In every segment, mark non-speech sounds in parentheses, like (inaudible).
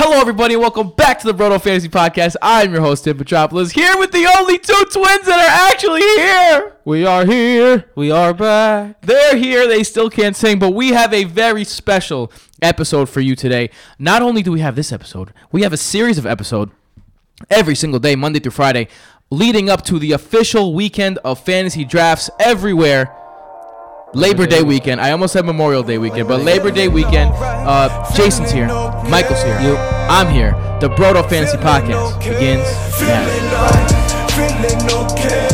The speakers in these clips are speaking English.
Hello, everybody, and welcome back to the Brodo Fantasy Podcast. I'm your host, Tim Petropolis, here with the only two twins that are actually here. We are here. We are back. They're here. They still can't sing, but we have a very special episode for you today. Not only do we have this episode, we have a series of episode every single day, Monday through Friday, leading up to the official weekend of fantasy drafts everywhere. Labor Day weekend. I almost said Memorial Day weekend, but Labor Day weekend. Uh, Jason's here. Michael's here. I'm here. The Brodo Fantasy Podcast begins now. Feeling alright, feeling okay.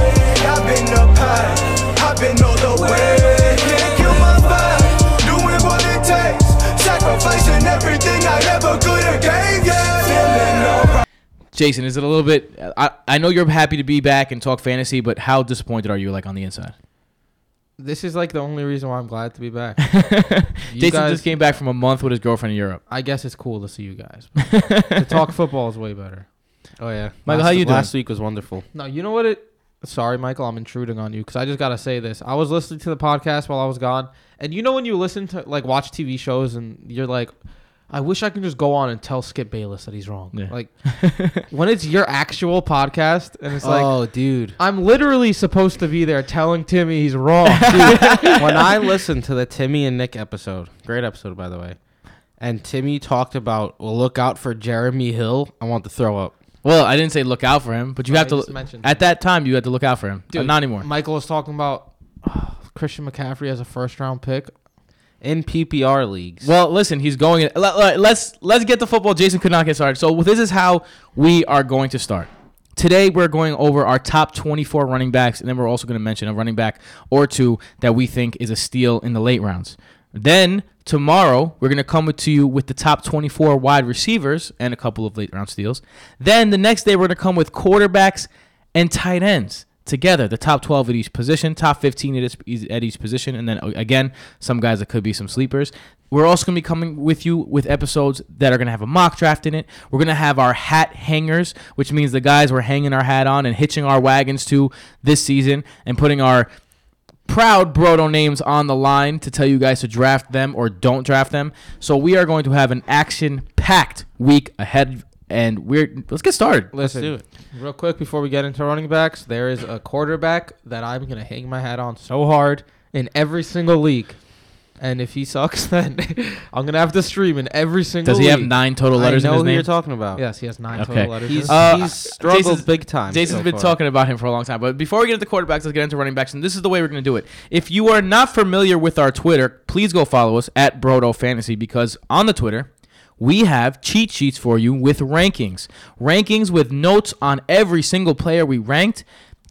I've been up high, I've been all the way. Can't kill my vibe, doing what it takes. Sacrificing everything I ever could have gave, yeah. Jason, is it a little bit? I, I know you're happy to be back and talk fantasy, but how disappointed are you, like on the inside? This is like the only reason why I'm glad to be back. (laughs) Jason guys- just came back from a month with his girlfriend in Europe. I guess it's cool to see you guys. (laughs) to talk football is way better. Oh yeah, Michael, last, how you doing? Last week was wonderful. No, you know what it. Sorry, Michael, I'm intruding on you because I just gotta say this. I was listening to the podcast while I was gone, and you know when you listen to like watch TV shows and you're like, I wish I could just go on and tell Skip Bayless that he's wrong. Yeah. Like (laughs) when it's your actual podcast and it's like. oh, dude. I'm literally supposed to be there telling Timmy he's wrong. (laughs) when I listened to the Timmy and Nick episode, great episode by the way, and Timmy talked about well, look out for Jeremy Hill. I want to throw up. Well, I didn't say look out for him, but you No, have I to. just mentioned At that time, you had to look out for him. Uh, Dude, not anymore. Michael was talking about Christian McCaffrey as a first round pick. In PPR leagues. Well, listen, he's going. Let, let, let's let's get the football. Jason could not get started. So this is how we are going to start. Today we're going over our top 24 running backs, and then we're also going to mention a running back or two that we think is a steal in the late rounds. Then tomorrow we're going to come to you with the top 24 wide receivers and a couple of late round steals. Then the next day we're going to come with quarterbacks and tight ends together, the top 12 at each position, top 15 at each, at each position, and then uh, again, some guys that could be some sleepers. We're also going to be coming with you with episodes that are going to have a mock draft in it. We're going to have our hat hangers, which means the guys we're hanging our hat on and hitching our wagons to this season and putting our proud Brodo names on the line to tell you guys to draft them or don't draft them. So we are going to have an action-packed week ahead, and we're let's get started. Let's Listen, do it. real quick before we get into running backs, there is a quarterback that I'm gonna hang my hat on so hard in every single league, and if he sucks, (laughs) then I'm gonna have to stream in every single. League. Does he have league. nine total I letters know in his who name? you're talking about. Yes, he has nine Okay. total letters. He's, Uh, he's struggled Jason's- big time. Jason's so been far. talking about him for a long time. But before we get into quarterbacks, let's get into running backs. And this is the way we're going to do it. If you are not familiar with our Twitter, please go follow us at Brodo Fantasy because on the Twitter, we have cheat sheets for you with rankings. Rankings with notes on every single player we ranked.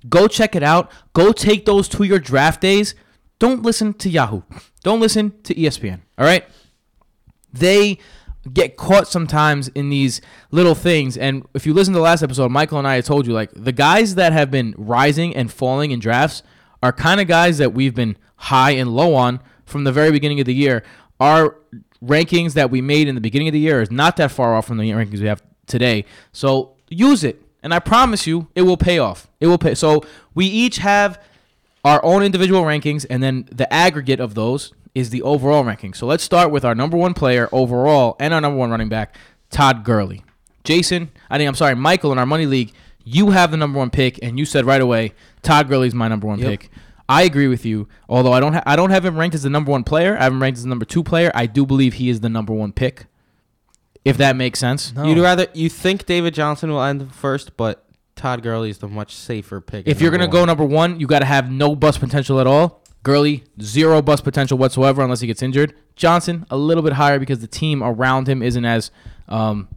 Go check it out. Go take those to your draft days. Don't listen to Yahoo. Don't listen to ESPN. All right? they get caught sometimes in these little things. And if you listen to the last episode, Michael and I told you like the guys that have been rising and falling in drafts are kind of guys that we've been high and low on from the very beginning of the year. Our rankings that we made in the beginning of the year is not that far off from the rankings we have today. So use it. And I promise you, it will pay off. It will pay. So we each have our own individual rankings, and then the aggregate of those is the overall ranking. So let's start with our number one player overall and our number one running back, Todd Gurley. Jason, I think I'm sorry, Michael in our money league, you have the number one pick, and you said right away, Todd Gurley's my number one Yep. pick. I agree with you. Although I don't, ha- I don't have him ranked as the number one player. I have him ranked as the number two player. I do believe he is the number one pick. If that makes sense. No. You'd rather you think David Johnson will end first, but Todd Gurley is the much safer pick. If you're gonna number go number one, you got to have no bust potential at all. Gurley, zero bust potential whatsoever unless he gets injured. Johnson, a little bit higher because the team around him isn't as um,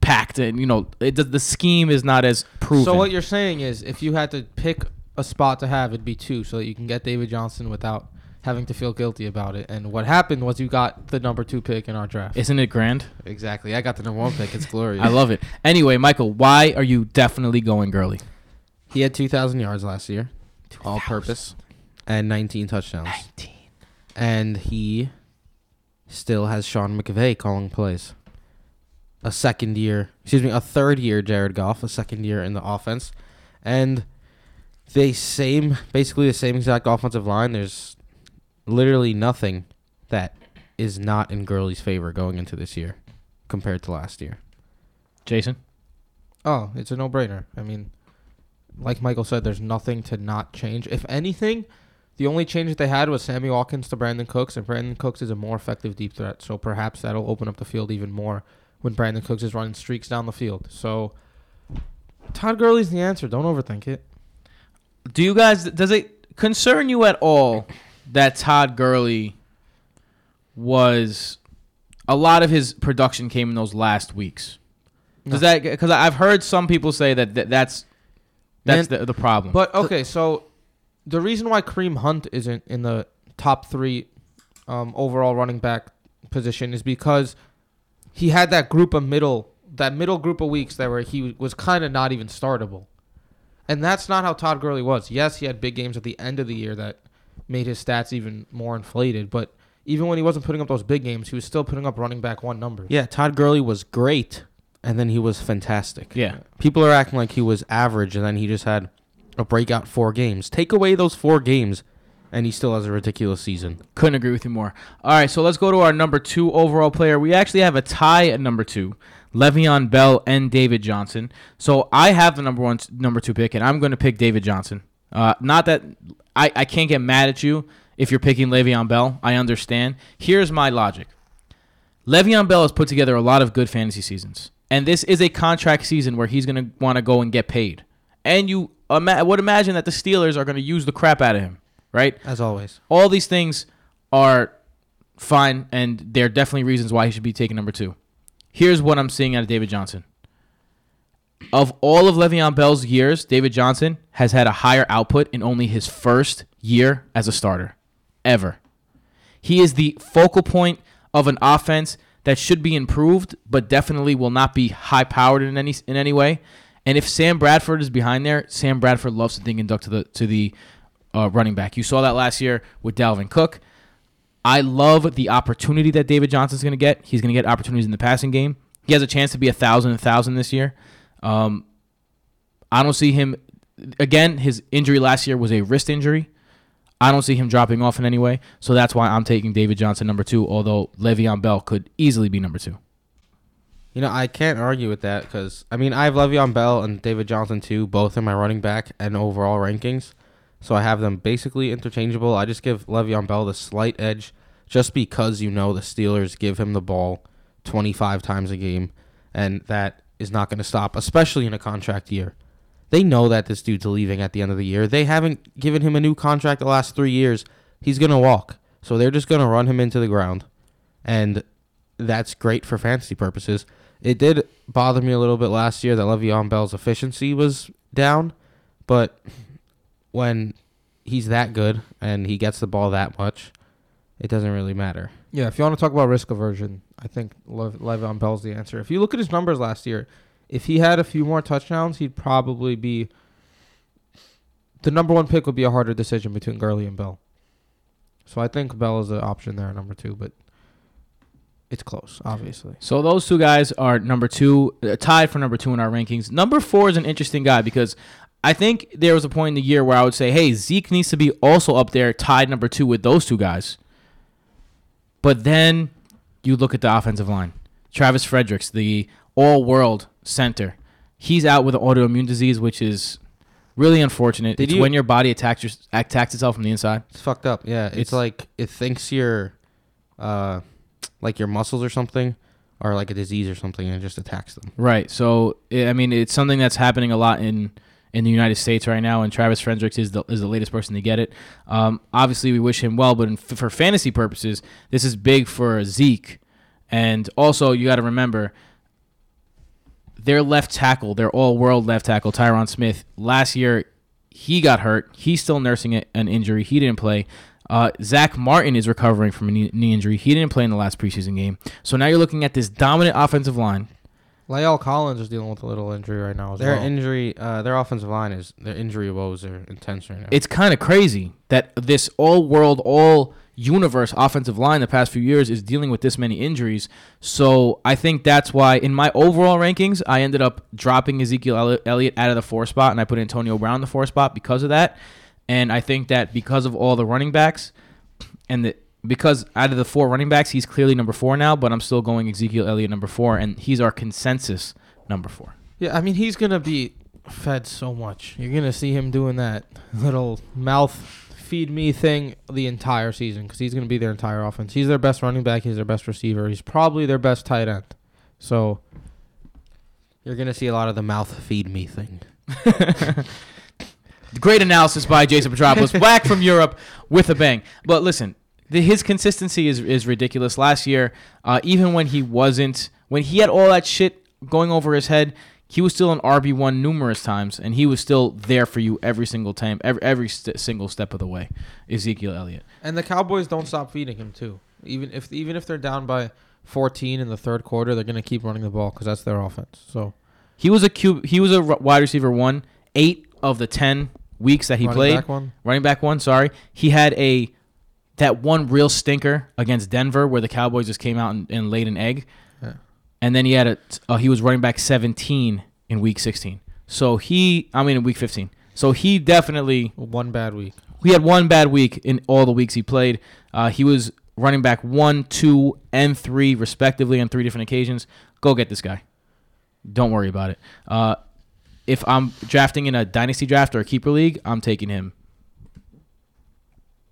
packed, and you know it the scheme is not as proven. So what you're saying is, if you had to pick a spot to have, it'd be two, so that you can get David Johnson without having to feel guilty about it. And what happened was you got the number two pick in our draft. Isn't it grand? exactly, I got the number one pick. It's glorious. I love it. Anyway, Michael, why are you definitely going Gurley? He had 2,000 yards last year, all purpose, and 19 touchdowns. 19. And he still has Sean McVay calling plays. A second year, excuse me, a third year Jared Goff, a second year in the offense. And they same, basically the same exact offensive line. There's literally nothing that is not in Gurley's favor going into this year compared to last year. Jason. Oh, it's a no-brainer. I mean, like Michael said, there's nothing to not change. If anything, the only change that they had was Sammy Watkins to Brandin Cooks, and Brandin Cooks is a more effective deep threat. So perhaps that'll open up the field even more when Brandin Cooks is running streaks down the field. So Todd Gurley's the answer. Don't overthink it. Do you guys does it concern you at all that Todd Gurley was a lot of his production came in those last weeks? Does that because I've heard some people say that, that that's that's Man, the, the problem. But okay, so the reason why Kareem Hunt isn't in the top three um, overall running back position is because he had that group of middle that middle group of weeks that where he was kind of not even startable, and that's not how Todd Gurley was. Yes, he had big games at the end of the year that made his stats even more inflated, but even when he wasn't putting up those big games, he was still putting up running back one numbers. Yeah, Todd Gurley was great, and then he was fantastic. yeah, People are acting like he was average, and then he just had a breakout four games. Take away those four games, and he still has a ridiculous season. couldn't agree with you more. All right, so let's go to our number two overall player. We actually have a tie at number two. Le'Veon Bell and David Johnson. So I have the number one, number two pick, and I'm going to pick David Johnson. Uh, not that I, I can't get mad at you if you're picking Le'Veon Bell. I understand. Here's my logic. Le'Veon Bell has put together a lot of good fantasy seasons, and this is a contract season where he's going to want to go and get paid. And you ima- would imagine that the Steelers are going to use the crap out of him, right? As always. all these things are fine, and they're definitely reasons why he should be taken number two. Here's what I'm seeing out of David Johnson. Of all of Le'Veon Bell's years, David Johnson has had a higher output in only his first year as a starter, ever. He is the focal point of an offense that should be improved, but definitely will not be high powered in any in any way. And if Sam Bradford is behind there, Sam Bradford loves to ding and duck to the to the uh, running back. You saw that last year with Dalvin Cook. I love the opportunity that David Johnson's going to get. He's going to get opportunities in the passing game. He has a chance to be a thousand, a thousand this year. Um, I don't see him. Again, his injury last year was a wrist injury. I don't see him dropping off in any way. So that's why I'm taking David Johnson number two. Although Le'Veon Bell could easily be number two. You know, I can't argue with that because I mean I have Le'Veon Bell and David Johnson too, both in my running back and overall rankings. So I have them basically interchangeable. I just give Le'Veon Bell the slight edge just because you know the Steelers give him the ball 25 times a game, and that is not going to stop, especially in a contract year. They know that this dude's leaving at the end of the year. They haven't given him a new contract the last three years. He's going to walk. So they're just going to run him into the ground. And that's great for fantasy purposes. It did bother me a little bit last year that Le'Veon Bell's efficiency was down, but when he's that good and he gets the ball that much, it doesn't really matter. Yeah, if you want to talk about risk aversion, I think Le- Le'Veon Bell's the answer. If you look at his numbers last year, if he had a few more touchdowns, he'd probably be the number one pick. Would be a harder decision between Gurley and Bell. So I think Bell is an option there, number two, but it's close, obviously. So those two guys are number two, uh, tied for number two in our rankings. Number four is an interesting guy because I think there was a point in the year where I would say, hey, Zeke needs to be also up there, tied number two with those two guys. But then you look at the offensive line. Travis Fredericks, the all-world center, he's out with an autoimmune disease, which is really unfortunate. Did it's you- when your body attacks your, attacks itself from the inside. It's fucked up. Yeah, it's, It's- like it thinks you're, uh, like your muscles or something, are like a disease or something, and it just attacks them. Right. So I I mean, it's something that's happening a lot in in the United States right now, and Travis Fredericks is the is the latest person to get it. Um, obviously, we wish him well, but in, for fantasy purposes, this is big for Zeke, and also you got to remember their left tackle, their all-world left tackle, Tyron Smith. Last year, he got hurt. He's still nursing an injury. He didn't play. Uh, Zack Martin is recovering from a knee injury. He didn't play in the last preseason game. So now you're looking at this dominant offensive line. La'el Collins is dealing with a little injury right now as Their well. injury, uh, their offensive line is their injury woes are intense right now. it's kind of crazy that this all world, all universe offensive line the past few years is dealing with this many injuries. So I think that's why in my overall rankings, I ended up dropping Ezekiel Elliott out of the four spot and I put Antonio Brown in the four spot because of that. And I think that because of all the running backs and the because out of the four running backs, he's clearly number four now, but I'm still going Ezekiel Elliott number four, and he's our consensus number four. Yeah, I mean he's gonna be fed so much. You're gonna see him doing that little mouth feed me thing the entire season because he's gonna be their entire offense. He's their best running back. He's their best receiver. He's probably their best tight end. So You're gonna see a lot of the mouth feed me thing. (laughs) Great analysis by Jason Petropoulos, (laughs) back from Europe with a bang. But listen, the, his consistency is is ridiculous. Last year, uh, even when he wasn't, when he had all that shit going over his head, he was still an RB one numerous times, and he was still there for you every single time, every every st- single step of the way. Ezekiel Elliott. and the Cowboys don't stop feeding him too. Even if even if they're down by 14 in the third quarter, they're gonna keep running the ball because that's their offense. So He was a Q, He was a r- wide receiver one. Eight of the ten weeks that he running played, back one. running back one. Sorry, he had a that one real stinker against Denver where the Cowboys just came out and, and laid an egg, Yeah. and then he had a uh, he was running back 17 in week 16. So he, I mean, in week 15. So he definitely One bad week. he had one bad week in all the weeks he played. Uh, he was running back one, two, and three respectively on three different occasions. Go get this guy. Don't worry about it. Uh, if I'm drafting in a dynasty draft or a keeper league, I'm taking him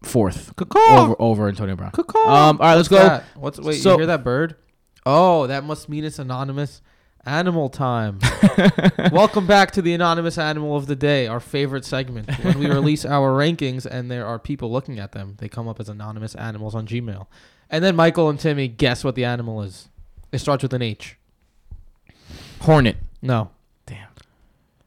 fourth over over Antonio Brown. Um, all right, let's What's go. that? What's wait? So- you hear that bird? Oh, that must mean it's anonymous. Animal time. (laughs) Welcome back to the anonymous animal of the day, our favorite segment. When we (laughs) release our rankings and there are people looking at them, they come up as anonymous animals on Gmail. And then Michael and Timmy guess what the animal is. It starts with an H. Hornet. No. Damn.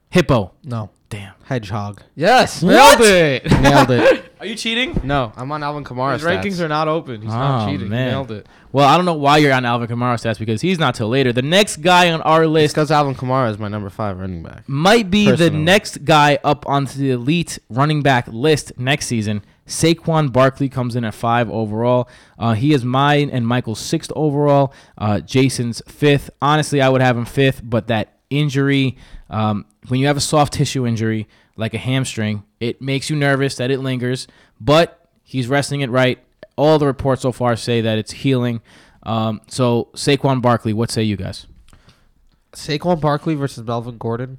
Hippo. No. Damn. Hedgehog. Yes. Nailed it. Nailed it. (laughs) Are you cheating? No, I'm on Alvin Kamara's His rankings are not open. He's not Oh, cheating. man. He nailed it. Well, I don't know why you're on Alvin Kamara stats because he's not till later. The next guy on our It's list because Alvin Kamara is my number five running back. might be the Personally. next guy up onto the elite running back list next season. Saquon Barkley comes in at five overall. Uh, he is mine and Michael's sixth overall. Uh, Jason's fifth. Honestly, I would have him fifth, but that injury, um, when you have a soft tissue injury like a hamstring, it makes you nervous that it lingers. But he's resting it right. All the reports so far say that it's healing. Um, so Saquon Barkley, what say you guys? Saquon Barkley versus Melvin Gordon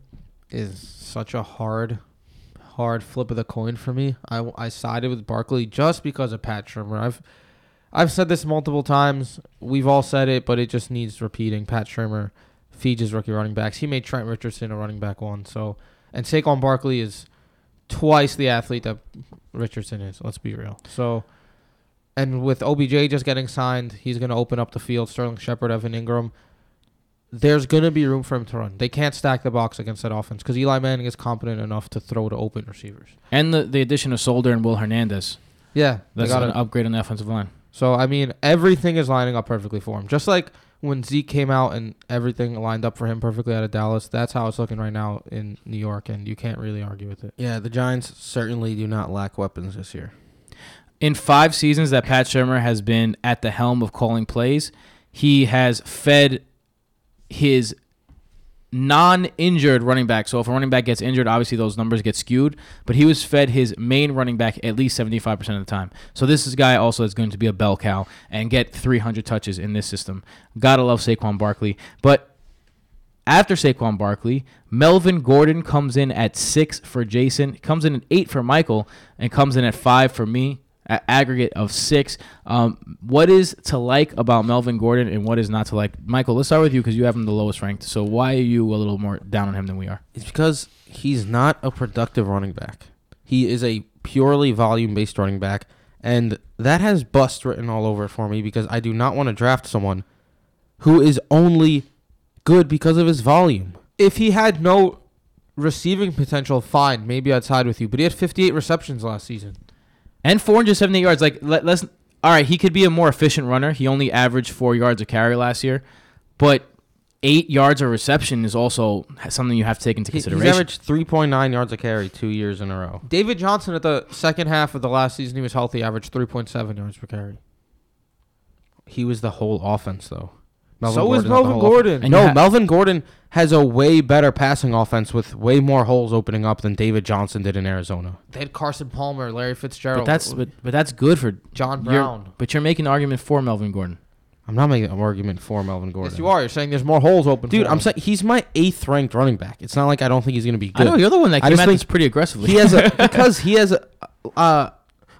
is such a hard, hard flip of the coin for me. I, I sided with Barkley just because of Pat Shurmur. I've I've said this multiple times. We've all said it, but it just needs repeating. Pat Shurmur feeds his rookie running backs. He made Trent Richardson a running back one. So, and Saquon Barkley is twice the athlete that Richardson is. Let's be real. So, and with OBJ just getting signed, he's going to open up the field. Sterling Shepard, Evan Engram there's going to be room for him to run. They can't stack the box against that offense because Eli Manning is competent enough to throw to open receivers. And the, the addition of Solder and Will Hernandez. Yeah, they That's got an upgrade on the offensive line. So I mean, everything is lining up perfectly for him. Just like when Zeke came out and everything lined up for him perfectly out of Dallas. That's how it's looking right now in New York, and you can't really argue with it. Yeah, the Giants certainly do not lack weapons this year. In five seasons that Pat Shurmur has been at the helm of calling plays, he has fed his non-injured running back. So if a running back gets injured, obviously those numbers get skewed. But he was fed his main running back at least 75% of the time. So this is guy also is going to be a bell cow and get 300 touches in this system. Gotta love Saquon Barkley. But after Saquon Barkley, Melvin Gordon comes in at six for Jason, comes in at eight for Michael, and comes in at five for me. Aggregate of six. Um, what is to like about Melvin Gordon and what is not to like? Michael, let's start with you because you have him the lowest ranked. So why are you a little more down on him than we are? It's because he's not a productive running back. He is a purely volume based running back, and that has bust written all over it for me because I do not want to draft someone who is only good because of his volume. If he had no receiving potential, fine, maybe I'd side with you. But he had 58 receptions last season. And 478 yards. Like let, let's all right. He could be a more efficient runner. He only averaged four yards a carry last year, but eight yards of reception is also something you have to take into consideration. He- He's averaged 3.9 yards a carry two years in a row. David Johnson at the second half of the last season he was healthy, averaged 3.7 yards per carry. He was the whole offense, though. so is Gordon's not the Melvin Gordon. And no, ha- Melvin Gordon has a way better passing offense with way more holes opening up than David Johnson did in Arizona. They had Carson Palmer, Larry Fitzgerald, but that's but, but that's good for John you're- Brown. but you're making an argument for Melvin Gordon. I'm not making an argument for Melvin Gordon. Yes, you are. You're saying there's more holes open. Dude, for I'm saying he's my eighth ranked running back. It's not like I don't think he's gonna be good. I good. know you're the one that I came at think this pretty aggressively. he has a (laughs) because he has a uh,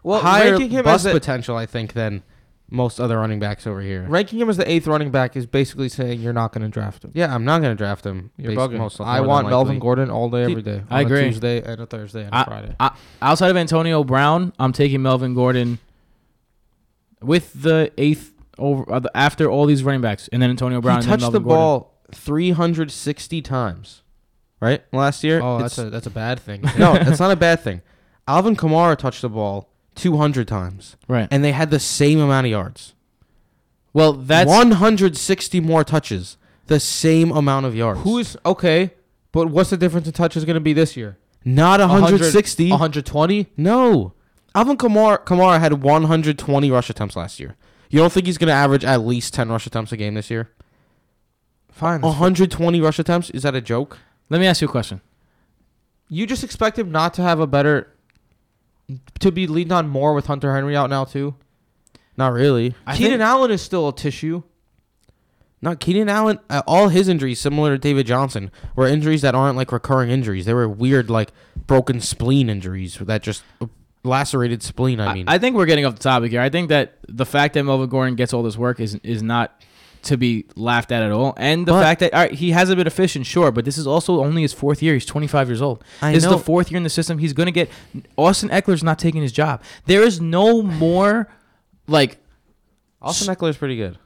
well, higher ranking him bust a, potential, I think, than most other running backs over here. ranking him as the eighth running back is basically saying you're not going to draft him. Yeah, I'm not gonna draft him. You're bugging. most- I more than want Melvin likely. Gordon all day, every day. I on agree. A Tuesday and a Thursday and a Friday. I, outside of Antonio Brown, I'm taking Melvin Gordon with the eighth over uh, the- after all these running backs, and then Antonio Brown. He and then touched the Melvin Gordon. ball 360 times, right? Last year. oh, It's- that's a that's a bad thing. (laughs) no, that's not a bad (laughs) thing. Alvin Kamara touched the ball 200 times, right? and they had the same amount of yards. Well, that's 160 more touches, the same amount of yards. Who is okay? But what's the difference in touches going to be this year? not 160? 120. No, Alvin Kamara Kamara had 120 rush attempts last year. You don't think he's going to average at least 10 rush attempts a game this year? Fine. that's 120 rush attempts? Is that a joke? let me ask you a question. You just expect him not to have a better, to be leaned on more with Hunter Henry out now too. Not really. I Keenan think- Allen is still a tissue. Not Keenan Allen. Uh, all his injuries, similar to David Johnson, were injuries that aren't like recurring injuries. They were weird, like broken spleen injuries that just uh, lacerated spleen. I I, mean, I think we're getting off the topic here. I think that the fact that Melvin Gordon gets all this work is is not to be laughed at at all. And the But- fact that all right, he has a bit of efficient, sure, but this is also only his fourth year. He's 25 years old. I this is the fourth year in the system. He's going to get Austin Ekeler's not taking his job. There is no more like Austin Ekeler's pretty good.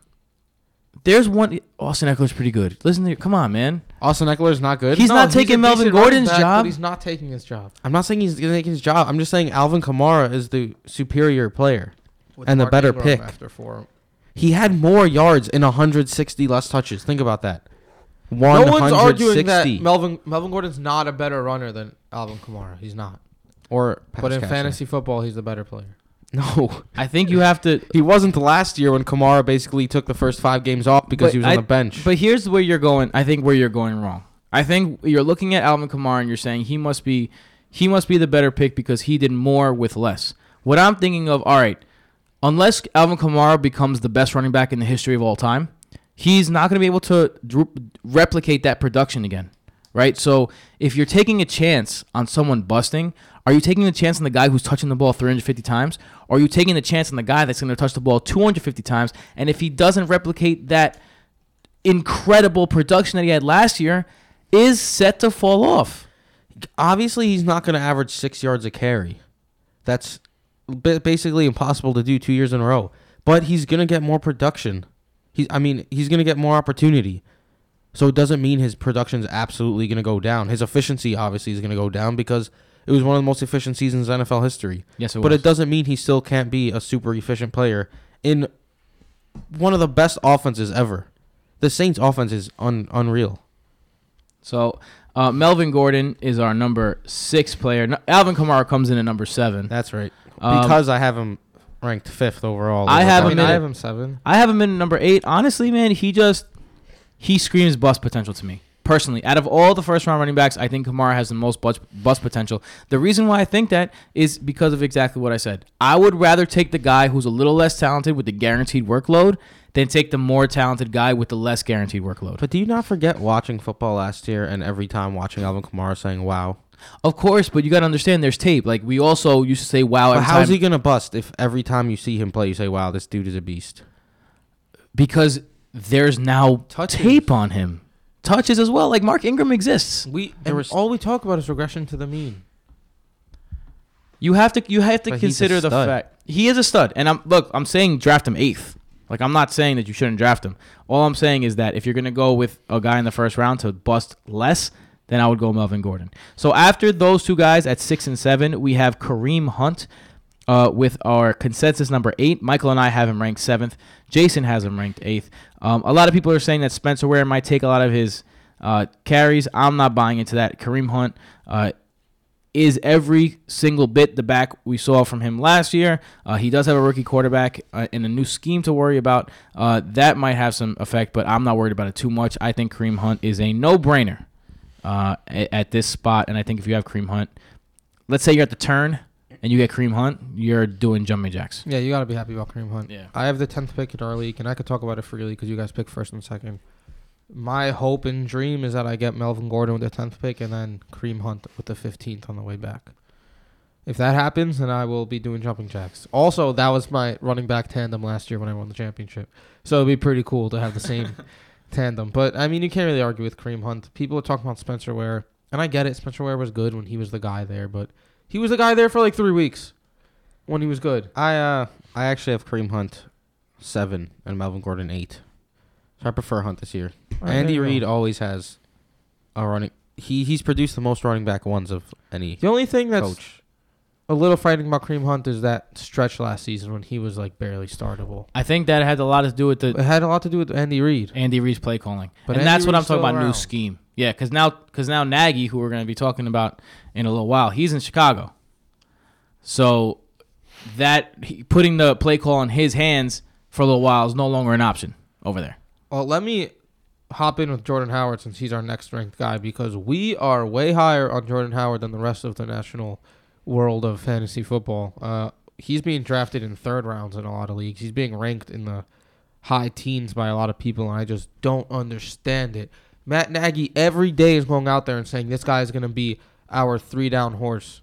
there's one Austin Ekeler's pretty good. Listen to come on, man. Austin Ekeler's not good. He's not a taking Melvin Gordon's back, job. But he's not taking his job. I'm not saying he's gonna take his job. I'm just saying Alvin Kamara is the superior player. With And the better Ingram pick. after four. He had more yards and 160 less touches. Think about that. No one's arguing that Melvin Melvin Gordon's not a better runner than Alvin Kamara. He's not. or but in catcher. fantasy football, he's the better player. no, (laughs) I think you have to he wasn't last year when Kamara basically took the first five games off because But he was I- on the bench. But here's where you're going. I think where you're going wrong. I think you're looking at Alvin Kamara and you're saying he must be he must be the better pick because he did more with less. What I'm thinking of, all right, unless Alvin Kamara becomes the best running back in the history of all time, he's not going to be able to replicate that production again, right? So if you're taking a chance on someone busting, are you taking the chance on the guy who's touching the ball 350 times, or are you taking the chance on the guy that's going to touch the ball 250 times? And if he doesn't replicate that incredible production that he had last year, is set to fall off. obviously he's not going to average six yards a carry. That's basically impossible to do two years in a row. But he's going to get more production. He's, I mean, he's going to get more opportunity. So it doesn't mean his production's absolutely going to go down. His efficiency obviously is going to go down because it was one of the most efficient seasons in NFL history. Yes, it but was. it doesn't mean he still can't be a super efficient player in one of the best offenses ever. The Saints offense is un- unreal. So uh, Melvin Gordon is our number six player. Alvin Kamara comes in at number seven. That's right. Um, because I have him ranked fifth overall. I have I him mean, in I have him seven. I have him in number eight. Honestly, man, he just he screams bust potential to me. Personally, out of all the first round running backs, I think Kamara has the most bust, bust potential. The reason why I think that is because of exactly what I said. I would rather take the guy who's a little less talented with the guaranteed workload than take the more talented guy with the less guaranteed workload. But do you not forget watching football last year and every time watching Alvin Kamara saying "Wow"? Of course, but you got to understand there's tape. Like we also used to say, "Wow!" But how's time- he gonna bust if every time you see him play you say "Wow, this dude is a beast"? because there's now Touches. tape on him, touches as well. Like Mark Ingram exists. We and was- all we talk about is regression to the mean. You have to you have to But consider the fact he is a stud. And I'm look, I'm saying draft him eighth. Like I'm not saying that you shouldn't draft him. All I'm saying is that if you're gonna go with a guy in the first round to bust less, then I would go Melvin Gordon. So after those two guys at six and seven, we have Kareem Hunt. Uh, with our consensus number eight, Michael and I have him ranked seventh. Jason has him ranked eighth. Um, a lot of people are saying that Spencer Ware might take a lot of his uh, carries. I'm not buying into that. Kareem Hunt uh, is every single bit the back we saw from him last year. Uh, he does have a rookie quarterback uh, and a new scheme to worry about. Uh, that might have some effect, but I'm not worried about it too much. I think Kareem Hunt is a no-brainer uh, at, this spot, and I think if you have Kareem Hunt, let's say you're at the turn, and you get Kareem Hunt, you're doing jumping jacks. Yeah, you got to be happy about Kareem Hunt. Yeah. I have the 10th pick in our league, and I could talk about it freely because you guys pick first and second. My hope and dream is that I get Melvin Gordon with the 10th pick and then Kareem Hunt with the 15th on the way back. If that happens, then I will be doing jumping jacks. Also, that was my running back tandem last year when I won the championship. So it'd be pretty cool to have the same (laughs) tandem. But, I mean, you can't really argue with Kareem Hunt. People are talking about Spencer Ware, and I get it. Spencer Ware was good when he was the guy there, but he was the guy there for like three weeks when he was good. I uh I actually have Kareem Hunt seven and Melvin Gordon eight. So I prefer Hunt this year. Right, Andy there you go. Reid always has a running. He he's produced the most running back ones of any The only thing that's coach. A little frightening about Kareem Hunt is that stretch last season when he was like barely startable. I think that had a lot to do with the It had a lot to do with Andy Reid. Andy Reid's play calling, But and Andy that's what I'm talking about. New scheme, yeah, because now because now Nagy, who we're going to be talking about in a little while, he's in Chicago, so that he, putting the play call in his hands for a little while is no longer an option over there. Well, let me hop in with Jordan Howard since he's our next ranked guy because we are way higher on Jordan Howard than the rest of the national world of fantasy football. Uh, he's being drafted in third rounds in a lot of leagues. He's being ranked in the high teens by a lot of people, and I just don't understand it. Matt Nagy every day is going out there and saying this guy is going to be our three down horse.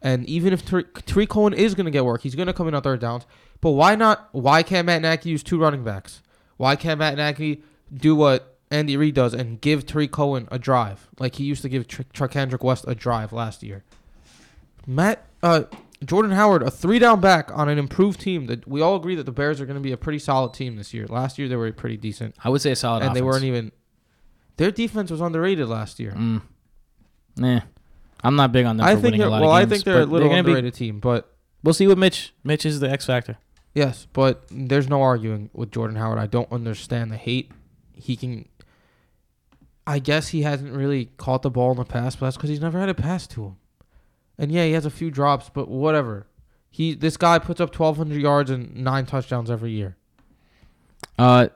And even if Tarik Cohen is going to get work, he's going to come in on third downs. But why not? Why can't Matt Nagy use two running backs? Why can't Matt Nagy do what Andy Reid does and give Tarik Cohen a drive like he used to give Tr- Charcandrick West a drive last year? Matt uh, Jordan Howard, a three down back on an improved team that we all agree that the Bears are going to be a pretty solid team this year. Last year they were pretty decent, I would say a solid, and they weren't even. Their defense was underrated last year. Mm. Nah, I'm not big on them. I for think winning a they're lot well. of I games, think they're a but little gonna underrated team, but we'll see what Mitch. Mitch is the X factor. Yes, but there's no arguing with Jordan Howard. I don't understand the hate. He can. I guess he hasn't really caught the ball in the past, but that's because he's never had a pass to him. And yeah, he has a few drops, but whatever. He this guy puts up 1,200 yards and nine touchdowns every year. Uh,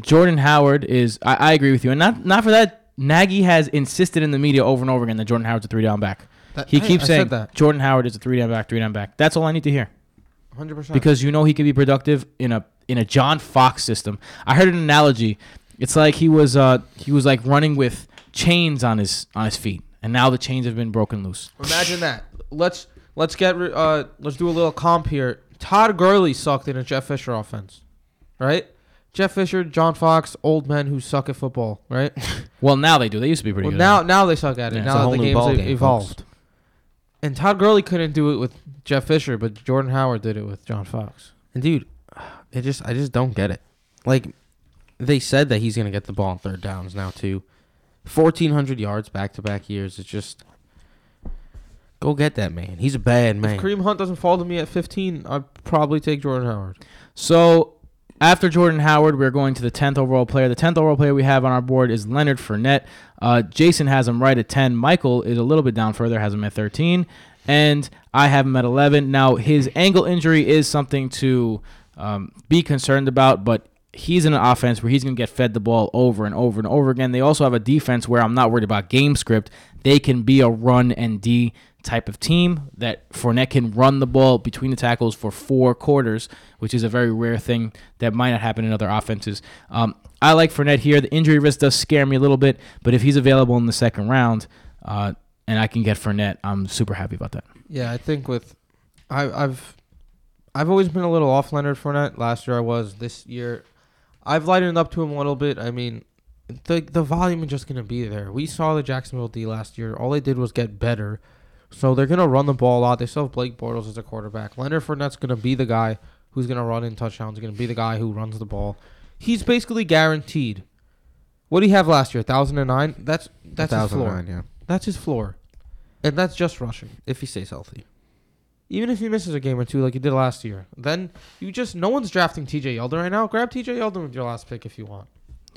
Jordan Howard is. I, I agree with you, and not not for that. Nagy has insisted in the media over and over again that Jordan Howard's a three down back. That, He keeps I saying that Jordan Howard is a three down back, three down back. That's all I need to hear 100. percent because you know he could be productive in a in a John Fox system. I heard an analogy. It's like he was uh he was like running with chains on his on his feet, and now the chains have been broken loose. Imagine that. Let's let's get uh let's do a little comp here. Todd Gurley sucked in a Jeff Fisher offense, right? Jeff Fisher, John Fox, old men who suck at football, right? (laughs) Well, now they do. They used to be pretty Well, good. now now they suck at it. Yeah, now that the game's game, evolved. And Todd Gurley couldn't do it with Jeff Fisher, but Jordan Howard did it with John Fox. And dude, it just I just don't get it. Like they said that he's gonna get the ball on third downs now too. Fourteen hundred yards back to back years. It's just go get that man. He's a bad man. If Kareem Hunt doesn't fall to me at 15, I'd probably take Jordan Howard. So after Jordan Howard, we're going to the 10th overall player. The 10th overall player we have on our board is Leonard Fournette. Uh, Jason has him right at 10. Michael is a little bit down further, has him at 13. And I have him at 11. Now, his ankle injury is something to um, be concerned about, but he's in an offense where he's going to get fed the ball over and over and over again. They also have a defense where I'm not worried about game script. They can be a run and D type of team that Fournette can run the ball between the tackles for four quarters, which is a very rare thing that might not happen in other offenses. Um, I like Fournette here. The injury risk does scare me a little bit, but if he's available in the second round uh, and I can get Fournette, I'm super happy about that. Yeah, I think with I, I've I've always been a little off Leonard Fournette. Last year I was. This year I've lightened up to him a little bit. I mean, the the volume is just gonna be there. We saw the Jacksonville D last year. All they did was get better. So they're gonna run the ball a lot. They still have Blake Bortles as a quarterback. Leonard Fournette's gonna be the guy who's gonna run in touchdowns. Gonna be the guy who runs the ball. He's basically guaranteed. What did he have last year? Thousand and nine. That's that's his floor. yeah. That's his floor, and that's just rushing. If he stays healthy. Even if he misses a game or two like he did last year, then you just no one's drafting T.J. Yeldon right now. Grab T.J. Yeldon with your last pick if you want.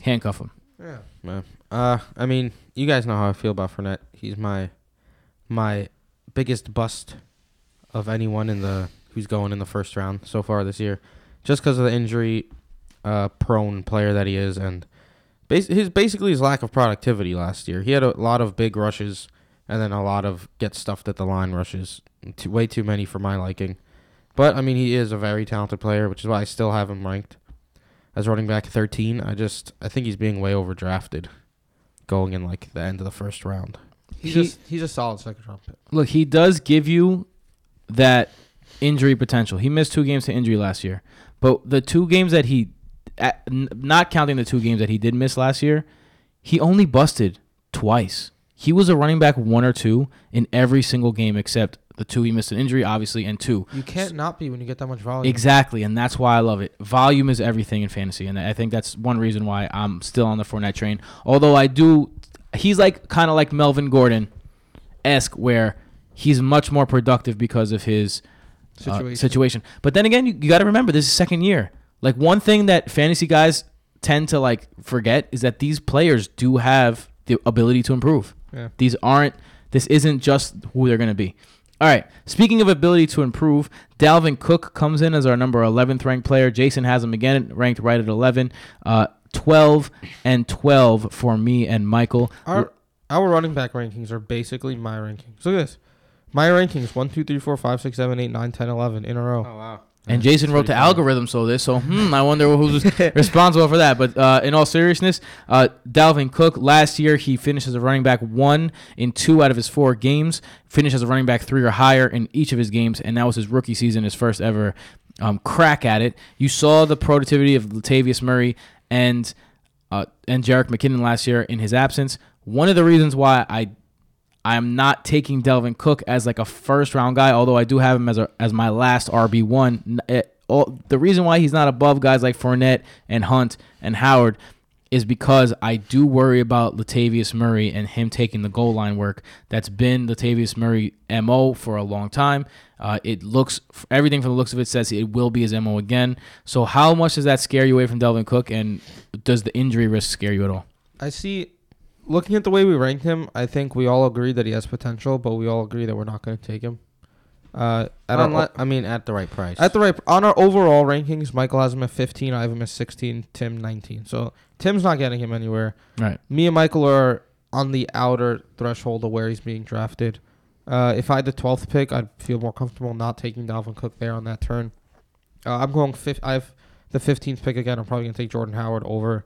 Handcuff him. Yeah. Yeah. Uh, I mean, you guys know how I feel about Fournette. He's my my biggest bust of anyone in the who's going in the first round so far this year, just because of the injury uh, prone player that he is, and bas- his basically his lack of productivity last year. He had a lot of big rushes and then a lot of get stuffed at the line rushes. Too, way too many for my liking. But I mean, he is a very talented player, which is why I still have him ranked as running back 13. I just I think he's being way overdrafted, going in like the end of the first round. He's He- just, he's a solid second round pick. Look, he does give you that injury potential. He missed two games to injury last year, but the two games that he, at- n- not counting the two games that he did miss last year, he only busted twice. He was a running back one or two in every single game except the two he missed an injury, obviously, and two. You can't not be when you get that much volume. Exactly, and that's why I love it. Volume is everything in fantasy, and I think that's one reason why I'm still on the Fournette train. Although I do, he's like kind of like Melvin Gordon, esque, where he's much more productive because of his uh, Situation. situation. But then again, you, you got to remember this is second year. Like one thing that fantasy guys tend to like forget is that these players do have the ability to improve. Yeah. These aren't. This isn't just who they're going to be. All right. Speaking of ability to improve, Dalvin Cook comes in as our number 11th ranked player. Jason has him again ranked right at 11. Uh, 12 and 12 for me and Michael. Our our running back rankings are basically my rankings. Look at this. My rankings 1, 2, 3, 4, 5, 6, 7, 8, 9, 10, 11 in a row. Oh, wow! And Jason wrote the algorithm, so this. So hmm, I wonder who's (laughs) responsible for that. But uh, in all seriousness, uh, Dalvin Cook last year he finished as a running back one in two out of his four games. Finished as a running back three or higher in each of his games, and that was his rookie season, his first ever um, crack at it. You saw the productivity of Latavius Murray and uh, and Jerick McKinnon last year in his absence. One of the reasons why I I'm not taking Dalvin Cook as like a first round guy, although I do have him as a, as my last RB one. The reason why he's not above guys like Fournette and Hunt and Howard is because I do worry about Latavius Murray and him taking the goal line work. That's been Latavius Murray mo for a long time. Uh, it looks everything from the looks of it says it will be his mo again. So how much does that scare you away from Dalvin Cook, and does the injury risk scare you at all? I see. Looking at the way we ranked him, I think we all agree that he has potential, but we all agree that we're not going to take him. Uh, at, our, Unle- I mean, at the right price. at the right on our overall rankings, Michael has him at 15, I have him at 16, Tim 19. So Tim's not getting him anywhere. Right. Me and Michael are on the outer threshold of where he's being drafted. Uh, if I had the 12th pick, I'd feel more comfortable not taking Dalvin Cook there on that turn. Uh, I'm going fifth. I have the 15th pick again. I'm probably going to take Jordan Howard over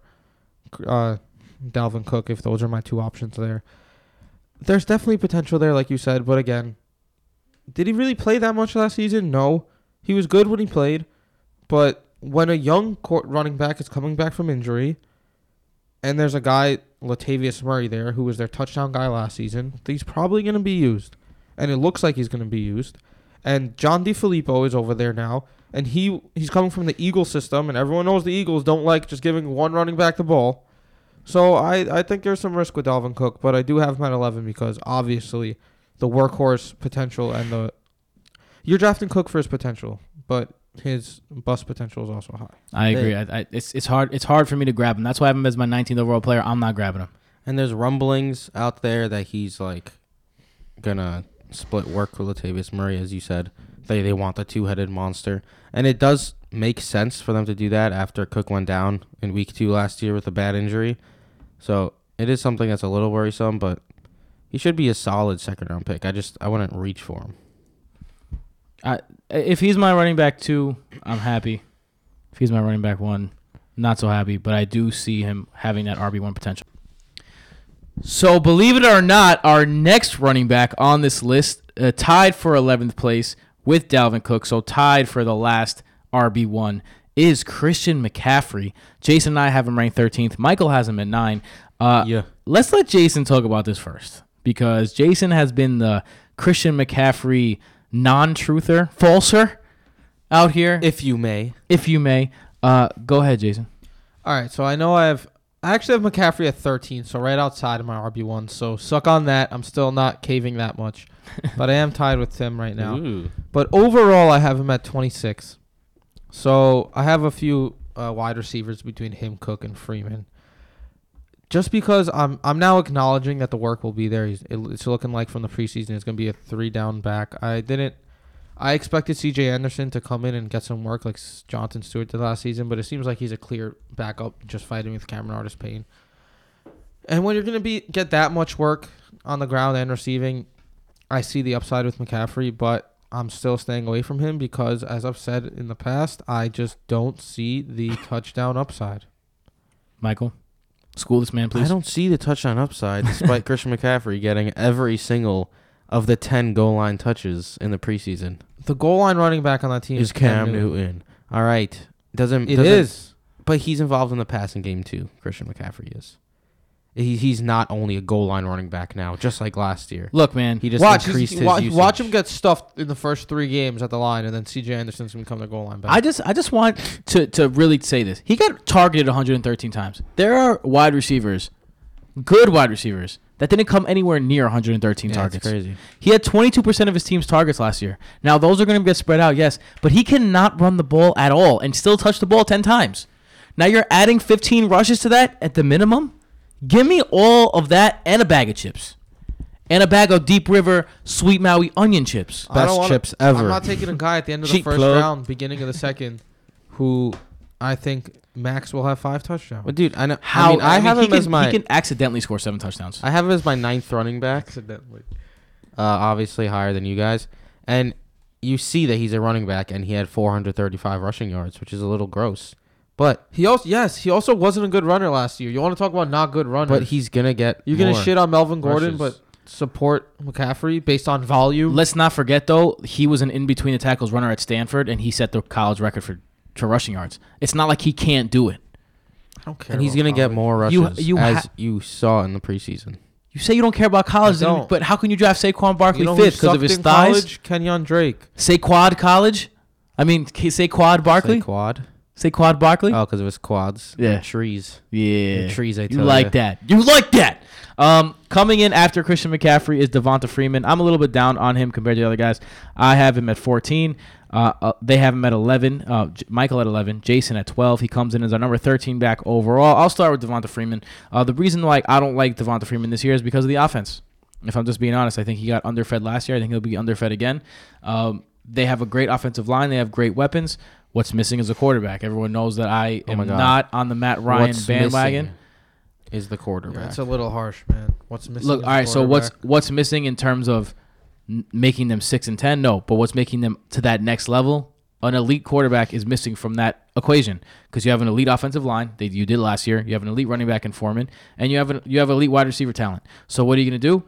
uh, Dalvin Cook if those are my two options there. There's definitely potential there, like you said, but again, did he really play that much last season? No. He was good when he played, but when a young court running back is coming back from injury, and there's a guy Latavius Murray there who was their touchdown guy last season, he's probably going to be used, and it looks like he's going to be used. And John DeFilippo is over there now, and he he's coming from the Eagle system, and everyone knows the Eagles don't like just giving one running back the ball. So I, I think there's some risk with Dalvin Cook, but I do have him at 11 because obviously the workhorse potential and the you're drafting Cook for his potential, but his bust potential is also high. I They- agree. I, I, it's it's hard. It's hard for me to grab him. That's why I have him as my 19th overall player. I'm not grabbing him. and there's rumblings out there that he's like gonna split work with Latavius Murray, as you said. They they want the two headed monster, and it does make sense for them to do that after Cook went down in week two last year with a bad injury. So it is something that's a little worrisome, but he should be a solid second round pick. I just I wouldn't reach for him. I, if he's my running back two, I'm happy. If he's my running back one, not so happy. But I do see him having that RB one potential. So believe it or not, our next running back on this list, uh, tied for 11th place with Dalvin Cook, so tied for the last RB one, is Christian McCaffrey. Jason and I have him ranked 13th. Michael has him at nine. Uh, Yeah. let's let Jason talk about this first because Jason has been the Christian McCaffrey non-truther, falser out here, if, If you may. If you may. Uh, go ahead, Jason. All right, so I know I have I actually have McCaffrey at 13, so right outside of my RB1. So suck on that. I'm still not caving that much, (laughs) but I am tied with Tim right now. Ooh. But overall, I have him at 26. So I have a few uh, wide receivers between him, Cook, and Freeman. Just because I'm I'm now acknowledging that the work will be there. He's, it, it's looking like from the preseason it's going to be a three down back. I didn't. I expected C.J. Anderson to come in and get some work like Jonathan Stewart did last season, but it seems like he's a clear backup, just fighting with Cameron Artis Payne. And when you're going to be get that much work, on the ground and receiving, I see the upside with McCaffrey, but I'm still staying away from him because, as I've said in the past, I just don't see the (coughs) touchdown upside. Michael, school this man, please. I don't see the touchdown upside despite (laughs) Christian McCaffrey getting every single of the 10 goal line touches in the preseason. The goal line running back on that team Is Cam Newton. All right. Doesn't It doesn't- is. but he's involved in the passing game too. Christian McCaffrey is. He, he's not only a goal line running back now, just like last year. Look, man. He just Watch, increased his watch, usage. watch him get stuffed in the first three games at the line, and then C.J. Anderson's gonna become the goal line back. I just I just want to to really say this. He got targeted 113 times. There are wide receivers, good wide receivers, that didn't come anywhere near 113 Yeah, targets. It's crazy. He had 22% of his team's targets last year. Now those are going to get spread out, yes, but he cannot run the ball at all and still touch the ball 10 times. Now you're adding 15 rushes to that at the minimum. Give me all of that and a bag of chips. And a bag of Deep River Sweet Maui onion chips. Best wanna, chips ever. I'm not taking a guy at the end of the Cheap first plug. round, beginning of the second, who I think Max will have five touchdowns. But dude, I know. How I mean, I, have him can, as my. he can accidentally score seven touchdowns. I have him as my ninth running back. Accidentally. Uh, obviously higher than you guys, and you see that he's a running back, and he had 435 rushing yards, which is a little gross. But He also yes, he also wasn't a good runner last year. You want to talk about not good runners? but he's gonna get. you're gonna more shit on Melvin Gordon, rushes. but support McCaffrey based on volume. Let's not forget though, he was an in between the tackles runner at Stanford, and he set the college record for, for rushing yards. It's not like he can't do it. I don't care. and he's about gonna get college. more You- rushes you as ha- you saw in the preseason. You say you don't care about college, I then- don't. but how can you draft Saquon Barkley You know who fifth because of sucked his in thighs? college? Kenyon Drake. Saquad college? I mean, K- Saquad Barkley? Say quad. Saquad Barkley? Oh, because of his quads. Yeah. And trees. yeah. trees, I you tell like ya. that. You like that. Um, coming in after Christian McCaffrey is Devonta Freeman. I'm a little bit down on him compared to the other guys. I have him at 14. Uh, uh, they have him at 11. Uh, J- Michael at 11. Jason at 12. He comes in as our number 13 back overall. I'll start with Devonta Freeman. Uh, the reason why I don't like Devonta Freeman this year is because of the offense. If I'm just being honest, I think he got underfed last year. I think he'll be underfed again. Um, they have a great offensive line. They have great weapons. What's missing is a quarterback. Everyone knows that I Oh am my not on the Matt Ryan What's bandwagon. missing Is the quarterback. Yeah, it's a little harsh, man. What's missing? Look, is all right. a So what's what's missing in terms of n- making them six and ten? No, but what's making them to that next level? An elite quarterback is missing from that equation because you have an elite offensive line that you did last year. You have an elite running back in Foreman, and you have an, you have elite wide receiver talent. So what are you gonna do?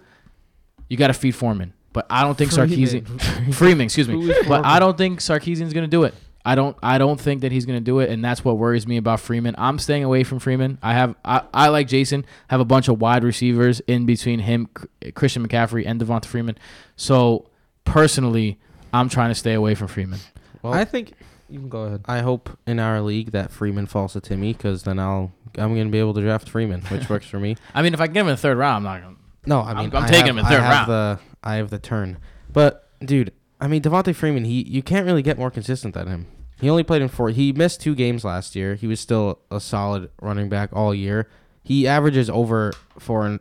You got to feed Foreman, but I don't think Sarkisian Freeman. (laughs) Freeman, excuse me, but I don't think Sarkisian's gonna do it. I don't I don't think that he's gonna do it, and that's what worries me about Freeman. I'm staying away from Freeman. I have I, I like Jason have a bunch of wide receivers in between him, Christian McCaffrey, and Devonta Freeman. So personally, I'm trying to stay away from Freeman. Well, I think you can go ahead. I hope in our league that Freeman falls to Timmy because then I'll I'm gonna be able to draft Freeman, which works for me. (laughs) I mean, if I get him in the third round, I'm not gonna. No, I I'm- mean I'm I taking have- him in third I have round. the I have the turn, but dude, I mean Devonta Freeman, he you can't really get more consistent than him. He only played in four. He missed two games last year. He was still a solid running back all year. He averages over four and,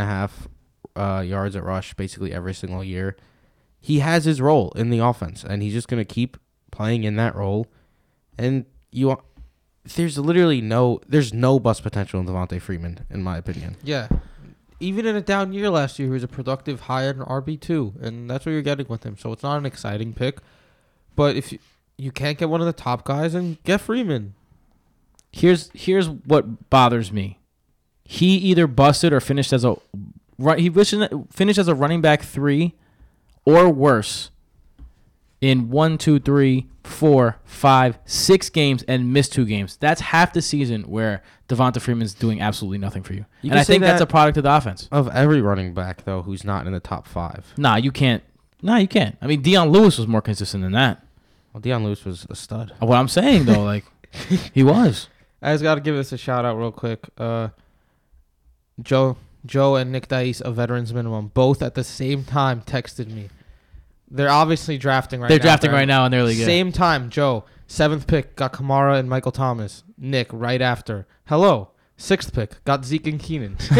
a half uh, yards at rush basically every single year. He has his role in the offense, and he's just gonna keep playing in that role. And you, there's literally no there's no bust potential in Devonta Freeman, in my opinion. Yeah. Even in a down year last year, he was a productive high end RB two, and that's what you're getting with him. So it's not an exciting pick, but if you, you can't get one of the top guys, and get Freeman. Here's here's what bothers me. He either busted or finished as a. He finished as a running back three, or worse. In one, two, three, four, five, six games and missed two games. That's half the season where Devonta Freeman's doing absolutely nothing for you. You and I think that's a product of the offense. Of every running back though, who's not in the top five. Nah, you can't. Nah, you can't. I mean, Dion Lewis was more consistent than that. Well, Dion Lewis was a stud. What I'm saying though, like (laughs) he was. I just got to give this a shout out real quick. Uh, Joe, Joe, and Nick Dice of Veterans Minimum both at the same time texted me. They're obviously drafting right now. They're now. drafting right now in their league. yeah. Same time, Joe, seventh pick, got Kamara and Michael Thomas. Nick, right after. Hello, sixth pick, got Zeke and Keenan. (laughs)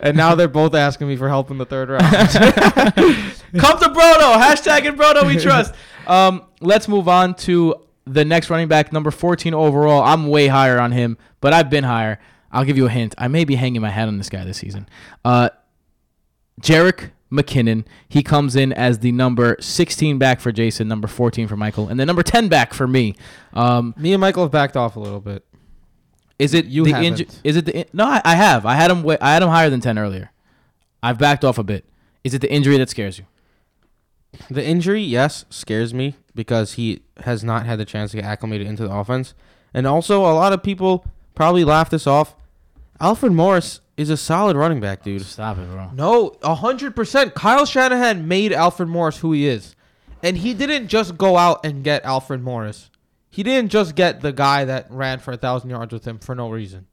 and now they're both asking me for help in the third round. (laughs) Come to Brodo. Hashtag in Brodo we trust. Um, let's move on to the next running back, number 14 overall. I'm way higher on him, but I've been higher. I'll give you a hint. I may be hanging my hat on this guy this season. Uh, Jerick McKinnon. He comes in as the number 16 back for Jason, number 14 for Michael, and the number 10 back for me. Um, Me and Michael have backed off a little bit. is it You the haven't. Is it the in- no? I, I have. I had him. I had him higher than 10 earlier. I've backed off a bit. Is it the injury that scares you? The injury, yes, scares me because he has not had the chance to get acclimated into the offense. And also, a lot of people probably laugh this off. Alfred Morris is a solid running back, dude. Stop it, bro. No, hundred percent. Kyle Shanahan made Alfred Morris who he is, and he didn't just go out and get Alfred Morris. He didn't just get the guy that ran for a thousand yards with him for no reason.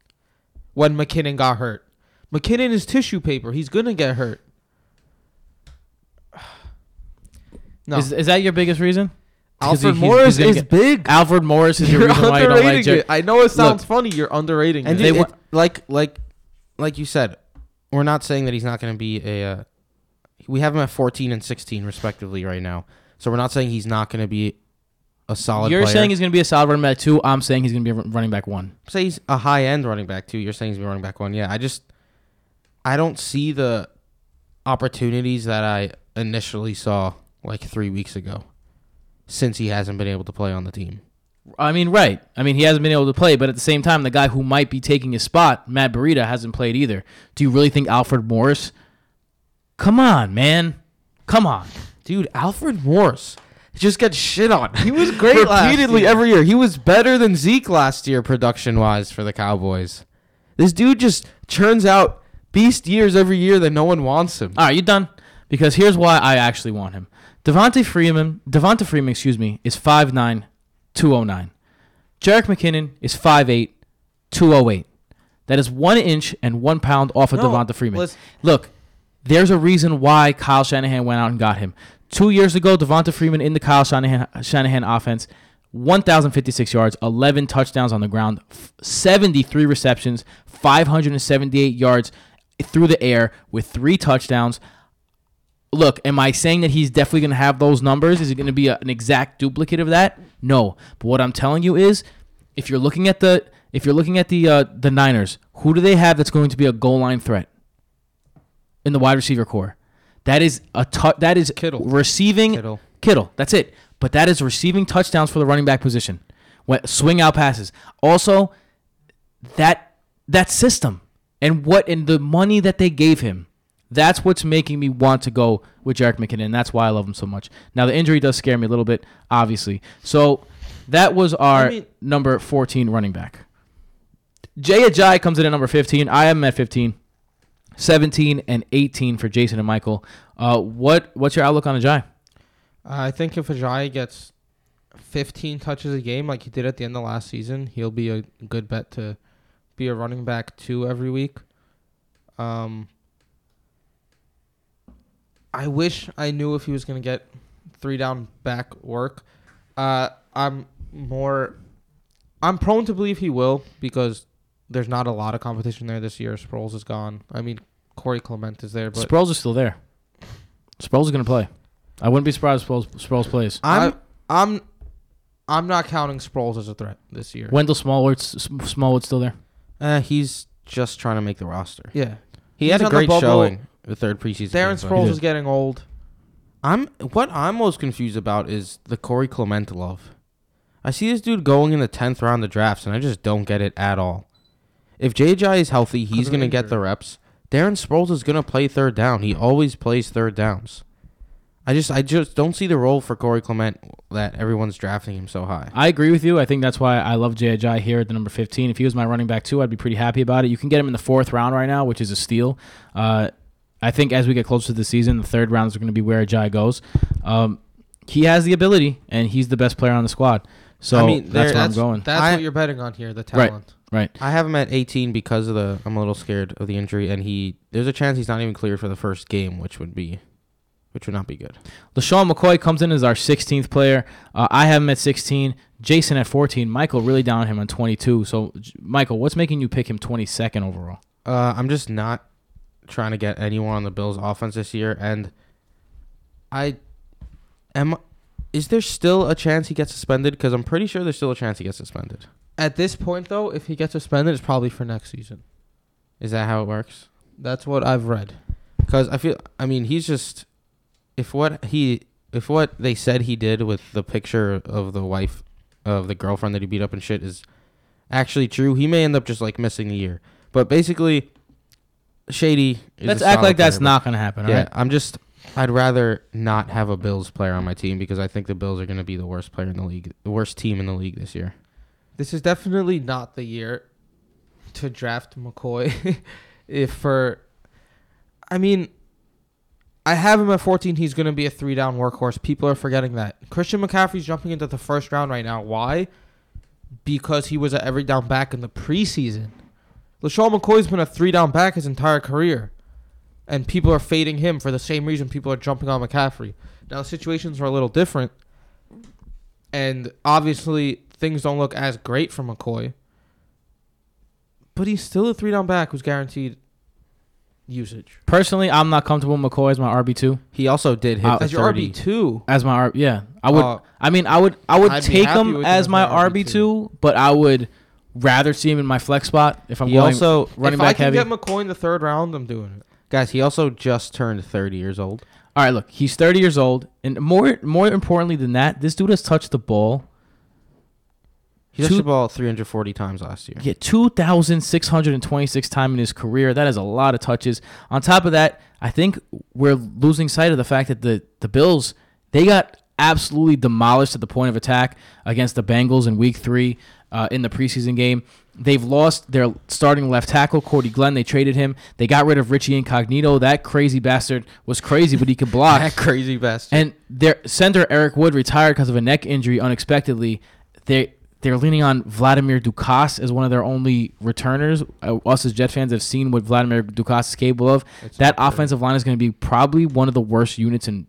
When McKinnon got hurt, McKinnon is tissue paper. He's gonna get hurt. (sighs) No, Is, is that your biggest reason? Alfred he- Morris he's gonna is get- big. Alfred Morris is your You're reason why you don't like it. I know it sounds funny. You're underrating And it. They it- like like like you said, we're not saying that he's not going to be a. Uh, we have him at 14 and 16 respectively right now, so we're not saying he's not going to be a solid. You're player. saying he's going to be a solid running back two. I'm saying he's going to be a running back one. say he's a high end running back too. You're saying he's a running back one. Yeah, I just I don't see the opportunities that I initially saw like three weeks ago, since he hasn't been able to play on the team. I mean, right. I mean, he hasn't been able to play, but at the same time, the guy who might be taking his spot, Matt Breida, hasn't played either. Do you really think Alfred Morris? Come on, man. Come on. Dude, Alfred Morris just gets shit on. He was great last repeatedly year. every year. He was better than Zeke last year production wise for the Cowboys. This dude just churns out beast years every year that no one wants him. All right, you done? Because here's why I actually want him. Devontae Freeman, Devonta Freeman, excuse me, is 5'9", 209. Jerick McKinnon is 5'8", 208. That is one inch and one pound off of No, Devonta Freeman. listen- Look, there's a reason why Kyle Shanahan went out and got him. Two years ago, Devonta Freeman in the Kyle Shanahan, Shanahan offense, 1,056 yards, 11 touchdowns on the ground, 73 receptions, 578 yards through the air with three touchdowns. Look, am I saying that he's definitely going to have those numbers? Is it going to be a- an exact duplicate of that? No. But what I'm telling you is, if you're looking at the if you're looking at the uh, the Niners, who do they have that's going to be a goal line threat in the wide receiver corps? That is a tou- that is Kittle. receiving Kittle. Kittle. That's it. But that is receiving touchdowns for the running back position. When, swing out passes. Also, that that system and what and the money that they gave him. That's what's making me want to go with Jerick McKinnon. That's why I love him so much. Now the injury does scare me a little bit, obviously. So that was our I mean- number 14 running back. Jay Ajayi comes in at number 15. I am at 15. 17 and 18 for Jason and Michael. Uh, what what's your outlook on Ajayi? I think if Ajayi gets 15 touches a game like he did at the end of last season, he'll be a good bet to be a running back two every week. Um, I wish I knew if he was going to get three down back work. Uh, I'm more, I'm prone to believe he will because there's not a lot of competition there this year. Sproles is gone. I mean, Corey Clement is there, but Sproles is still there. Sproles is going to play. I wouldn't be surprised if Sproles, Sproles plays. I'm I'm I'm not counting Sproles as a threat this year. Wendell Smallwood's Smallwood's still there. Uh, he's just trying to make the roster. yeah, He He's had a great showing the third preseason. Darren game, Sproles is getting old. I'm what I'm most confused about is the Corey Clement love. I see this dude going in the tenth round of drafts, and I just don't get it at all. If JJ is healthy, he's gonna get the reps. Darren Sproles is gonna play third down. He always plays third downs. I just I just don't see the role for Corey Clement that everyone's drafting him so high. I agree with you. I think that's why I love Jay Ajayi here at the number 15. If he was my running back too, I'd be pretty happy about it. You can get him in the fourth round right now, which is a steal. Uh, I think as we get closer to the season, the third round is going to be where Ajayi goes. Um, he has the ability, and he's the best player on the squad. So I mean, that's there- where That's I'm going. That's I- what you're betting on here. The Right. talent. Right. right. I have him at 18 because of the. I'm a little scared of the injury, and he there's a chance he's not even cleared for the first game, which would be, which would not be good. LeSean McCoy comes in as our 16th player. Uh, I have him at 16. Jason at 14. Michael really down on him on 22. So, Michael, what's making you pick him 22nd overall? Uh, I'm just not trying to get anyone on the Bills' offense this year, and I am. Is there still a chance he gets suspended? Because I'm pretty sure there's still a chance he gets suspended. At this point, though, if he gets suspended, it's probably for next season. Is that how it works? That's what I've read. Because I feel, I mean, he's just if what he if what they said he did with the picture of the wife of the girlfriend that he beat up and shit is actually true, he may end up just like missing a year. But basically, Shady. Let's act like that's not going to happen. Yeah, right? I'm just. I'd rather not have a Bills player on my team because I think the Bills are going to be the worst player in the league, the worst team in the league this year. This is definitely not the year to draft McCoy. (laughs) if for, I mean, I have him at 14. He's going to be a three down workhorse. People are forgetting that. Christian McCaffrey's jumping into the first round right now. Why? Because he was a every down back in the preseason. LeSean McCoy's been a three down back his entire career. And people are fading him for the same reason people are jumping on McCaffrey. Now, situations are a little different. And obviously, things don't look as great for McCoy. But he's still a three down back who's guaranteed usage. Personally, I'm not comfortable with McCoy as my RB two. He also did hit Uh, the As your RB two. As my R- yeah, I would. Uh, I mean, I would. I would I'd take him as my RB two, but I would rather see him in my flex spot if I'm He going also, running if I can heavy. get McCoy in the third round, I'm doing it. guys, he also just turned 30 years old. All right, look, he's 30 years old, and more more importantly than that, this dude has touched the ball. He touched Two- the ball 340 times last year. Yeah, 2,626 time in his career. That is a lot of touches. On top of that, I think we're losing sight of the fact that the the Bills they got absolutely demolished at the point of attack against the Bengals in Week Three uh, in the preseason game. They've lost their starting left tackle, Cordy Glenn. They traded him. They got rid of Richie Incognito. That crazy bastard was crazy, but he could block. (laughs) That crazy bastard. And their center Eric Wood retired because of a neck injury unexpectedly. They they're leaning on Vladimir Ducasse as one of their only returners. Uh, us as Jet fans have seen what Vladimir Ducasse is capable of. That offensive line is going to be probably one of the worst units in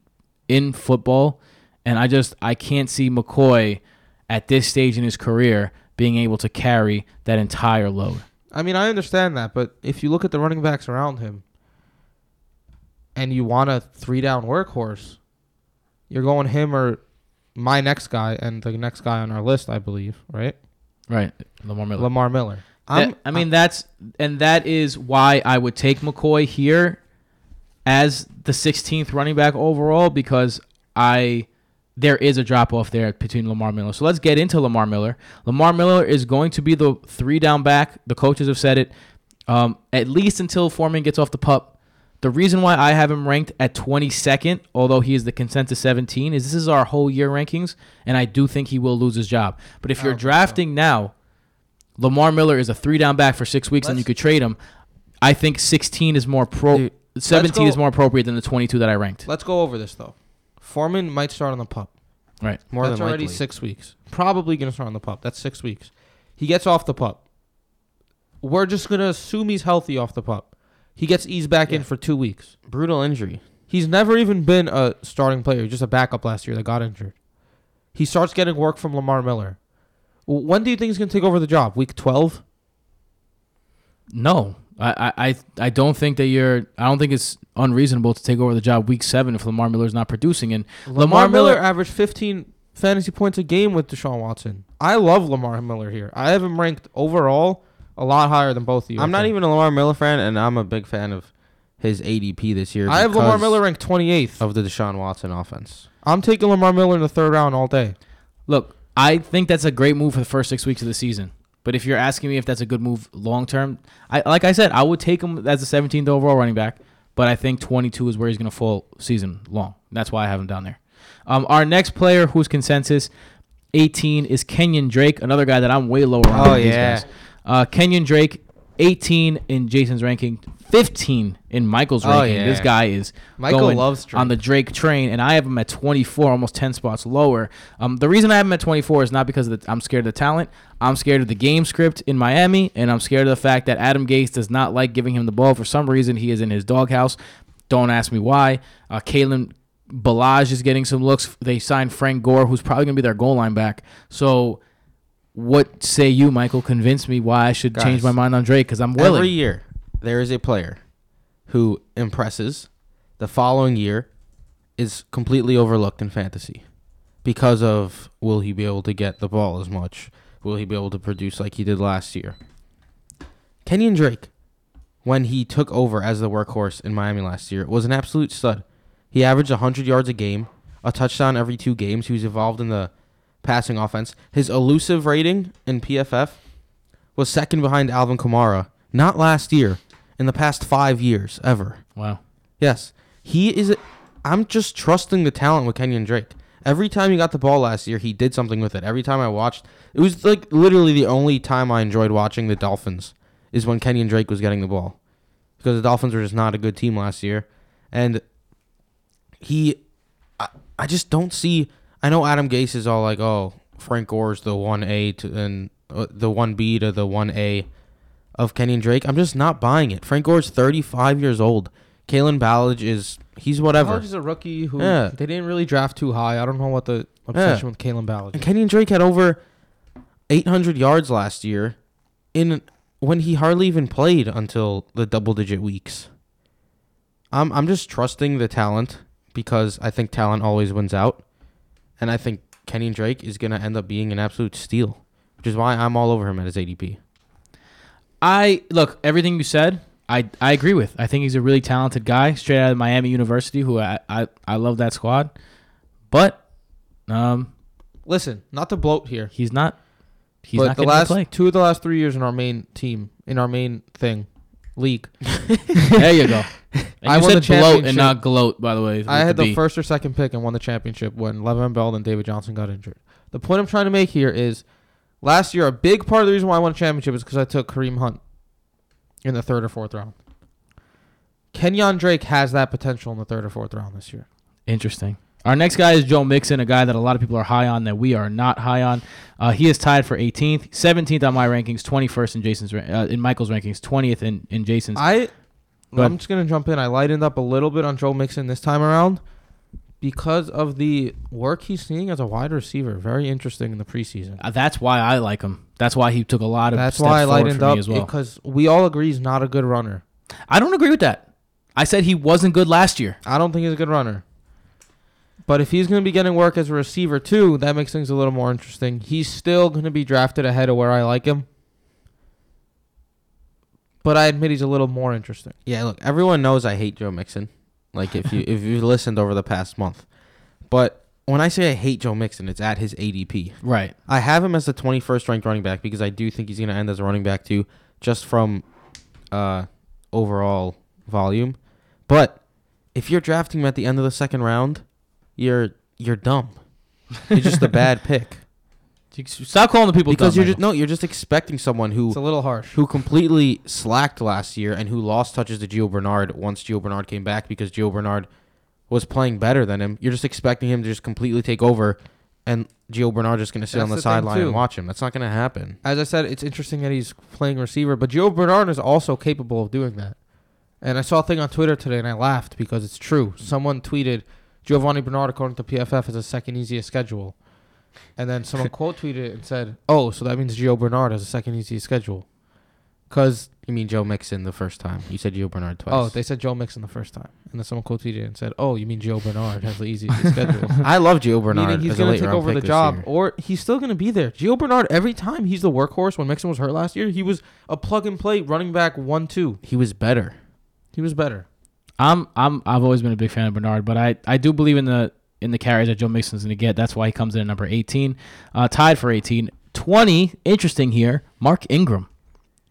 in football. And I just I can't see McCoy at this stage in his career being able to carry that entire load. I mean, I understand that, but if you look at the running backs around him and you want a three down workhorse, you're going him or my next guy and the next guy on our list, I believe, right? Right, Lamar Miller. Lamar Miller. That- I mean, that's and that is why I would take McCoy here as the 16th running back overall because I there is a drop off there between Lamar Miller. So let's get into Lamar Miller. Lamar Miller is going to be the three down back. The coaches have said it um, at least until Foreman gets off the pup. The reason why I have him ranked at 22nd, although he is the consensus 17, is this is our whole year rankings, and I do think he will lose his job. But if you're so. drafting now, Lamar Miller is a three down back for six weeks, and you could trade him. I think 16 is more pro. Dude, 17 is more appropriate than the 22 that I ranked. Let's go over this though. Foreman might start on the pup. Right. More That's than already likely. six weeks. Probably gonna start on the pup. That's six weeks. He gets off the pup. We're just gonna assume he's healthy off the pup. He gets eased back in for two weeks. Brutal injury. He's never even been a starting player, just a backup last year that got injured. He starts getting work from Lamar Miller. When do you think he's gonna take over the job? Week twelve? No, I, I, I- I don't think that you're. I don't think it's unreasonable to take over the job week seven if Lamar Miller's not producing. And Lamar, Miller, Miller- averaged fifteen fantasy points a game with Deshaun Watson. I love Lamar Miller here. I have him ranked overall a lot higher than both of you. I I'm not even a Lamar Miller fan, and I'm a big fan of his ADP this year. I have Lamar Miller ranked twenty eighth. of the Deshaun Watson offense. I'm taking Lamar Miller in the third round all day. look, I think that's a great move for the first six weeks of the season. But if you're asking me if that's a good move long term, I like I said, I would take him as the 17th overall running back. But I think 22 is where he's going to fall season long. That's why I have him down there. Um, our next player, whose consensus 18 is Kenyon Drake, another guy that I'm way lower on. Oh, than these yeah. guys. Uh, Kenyon Drake, 18 in Jason's ranking, 15 in Michael's Oh, ranking. yeah. This guy is Michael going loves Drake. on the Drake train, and I have him at 24, almost 10 spots lower. Um, the reason I have him at 24 is not because of the, I'm scared of the talent. I'm scared of the game script in Miami, and I'm scared of the fact that Adam Gase does not like giving him the ball. For some reason, he is in his doghouse. Don't ask me why. Uh, Kalen Ballage is getting some looks. They signed Frank Gore, who's probably going to be their goal line back. So, what say you, Michael? Convince me why I should change my mind on Drake because I'm willing. Every year, there is a player who impresses. The following year is completely overlooked in fantasy because of will he be able to get the ball as much? Will he be able to produce like he did last year? Kenyon Drake when he took over as the workhorse in Miami last year was an absolute stud. He averaged 100 yards a game, a touchdown every two games. He was involved in the passing offense. His elusive rating in PFF was second behind Alvin Kamara, not last year, in the past five years ever. Wow. Yes, he is. I'm just trusting the talent with Kenyon Drake. Every time he got the ball last year, he did something with it. Every time I watched, it was like literally the only time I enjoyed watching the Dolphins is when Kenyon Drake was getting the ball, because the Dolphins were just not a good team last year, and he, I, I just don't see. I know Adam Gase is all like, oh, Frank Gore's the one A to and uh, the one B to the one A of Kenyon Drake. I'm just not buying it. Frank Gore's 35 years old. Kalen Ballage is he's whatever. Ballage is a rookie who Yeah. they didn't really draft too high. I don't know what the obsession with Kalen Ballage. And is. Kenyon Drake had over 800 yards last year in when he hardly even played until the double digit weeks. I'm I'm just trusting the talent because I think talent always wins out. And I think Kenyon Drake is going to end up being an absolute steal, which is why I'm all over him at his ADP. I look everything you said. I, I agree with. I think he's a really talented guy, straight out of Miami University. Who I I, I love that squad, but um Listen, not to bloat here, he's not he's but not the last play. two of the last three years in our main team, in our main thing, league, (laughs) there you go. (laughs) And I you won said the bloat and not gloat, by the way. I had the B. first or second pick and won the championship when Le'Veon Bell and David Johnson got injured. The point I'm trying to make here is, last year a big part of the reason why I won a championship is because I took Kareem Hunt in the third or fourth round. Kenyon Drake has that potential in the third or fourth round this year. Interesting. Our next guy is Joe Mixon, a guy that a lot of people are high on that we are not high on. Uh, he is tied for 18th, 17th on my rankings, 21st in Jason's uh, in Michael's rankings, 20th in, in Jason's. I Go. I'm just gonna jump in. I lightened up a little bit on Joe Mixon this time around because of the work he's seeing as a wide receiver. Very interesting in the preseason. Uh, that's why I like him. That's why he took a lot of That's steps why I forward lightened for me up as well. because we all agree he's not a good runner. I don't agree with that. I said he wasn't good last year. I don't think he's a good runner. But if he's going to be getting work as a receiver too, that makes things a little more interesting. He's still going to be drafted ahead of where I like him. But I admit he's a little more interesting. Yeah, look, everyone knows I hate Joe Mixon. Like if you if you've listened over the past month, but when I say I hate Joe Mixon, it's at his ADP. Right. I have him as the 21st ranked running back because I do think he's going to end as a running back too, just from uh, overall volume. But if you're drafting him at the end of the second round, you're you're dumb. You're just a bad (laughs) pick Stop calling the people because dumb, you're just no, you're just expecting someone who It's a little harsh. who completely slacked last year and who lost touches to Gio Bernard once Gio Bernard came back because Gio Bernard was playing better than him. You're just expecting him to just completely take over and Gio Bernard just going to sit That's on the, the sideline and watch him. That's not going to happen. As I said, it's interesting that he's playing receiver, but Gio Bernard is also capable of doing that. And I saw a thing on Twitter today and I laughed because it's true. Someone tweeted Giovani Bernard, according to PFF, is the second easiest schedule. And then someone (laughs) quote tweeted it and said, "Oh, so that means Gio Bernard has the second easiest schedule." Because You mean Joe Mixon the first time? You said Gio Bernard twice. oh, they said Joe Mixon the first time, and then someone quote tweeted it and said, "Oh, you mean Joe Bernard has the easiest (laughs) schedule?" I love Gio Bernard. Meaning he's as a going late to take round over pick the this job, year. or he's still going to be there. Gio Bernard, every time he's the workhorse. When Mixon was hurt last year, he was a plug and play running back one two. He was better. He was better. I'm I'm I've always been a big fan of Bernard, but I, I do believe in the in the carries that Joe Mixon's going to get. That's why he comes in at number 18, uh, tied for 18. 20, interesting here, Mark Ingram.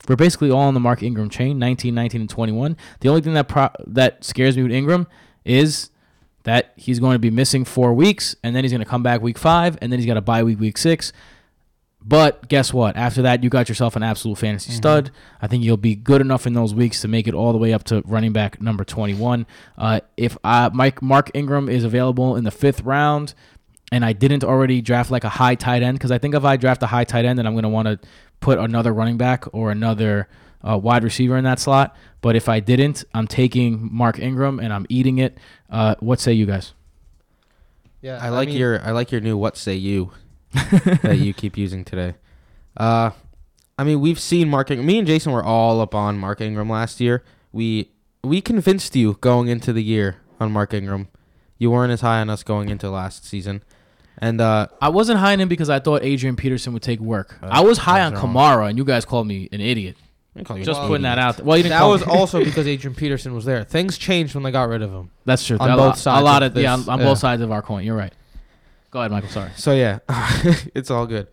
We're basically all on the Mark Ingram chain, 19, 19, and 21. The only thing that pro- that scares me with Ingram is that he's going to be missing four weeks, and then he's going to come back week five, and then he's got a bye week, week six. But guess what? After that, you got yourself an absolute fantasy stud. I think you'll be good enough in those weeks to make it all the way up to running back number 21. Uh, if uh, Mike Mark Ingram is available in the fifth round, and I didn't already draft like a high tight end, because I think if I draft a high tight end, then I'm going to want to put another running back or another uh, wide receiver in that slot. But if I didn't, I'm taking Mark Ingram and I'm eating it. Uh, what say you guys? Yeah, I like your I like your new what say you (laughs) that you (laughs) keep using today. Uh I mean we've seen Mark Ingram. Me and Jason were all up on Mark Ingram last year. We we convinced you going into the year on Mark Ingram. You weren't as high on us going into last season. And uh I wasn't high on him because I thought Adrian Peterson would take work. Uh, I was high on. Kamara, and you guys called me an idiot. Call Just an putting that out. There. Well, you didn't That call was me- also because (laughs) Adrian Peterson was there. Things changed when they got rid of him. That's true. on a both lot, sides A lot of of, yeah, on, this, on yeah. both sides of our coin. You're right. Go ahead, Michael. Sorry. So yeah, (laughs) it's all good.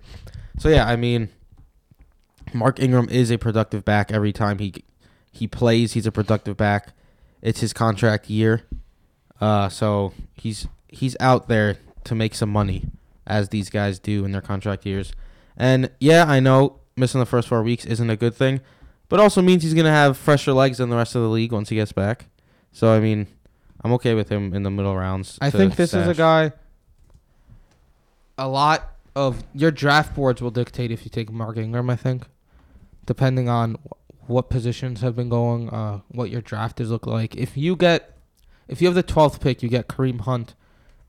So yeah, I mean, Mark Ingram is a productive back every time he he plays. He's a productive back. It's his contract year, uh, so he's he's out there to make some money, as these guys do in their contract years. And yeah, I know missing the first four weeks isn't a good thing, but also means he's gonna have fresher legs than the rest of the league once he gets back. So I mean, I'm okay with him in the middle rounds. I think this is a guy. A lot of your draft boards will dictate if you take Mark Ingram. I think, depending on wh- what positions have been going, uh, what your drafters look like. If you get, if you have the twelfth pick, you get Kareem Hunt,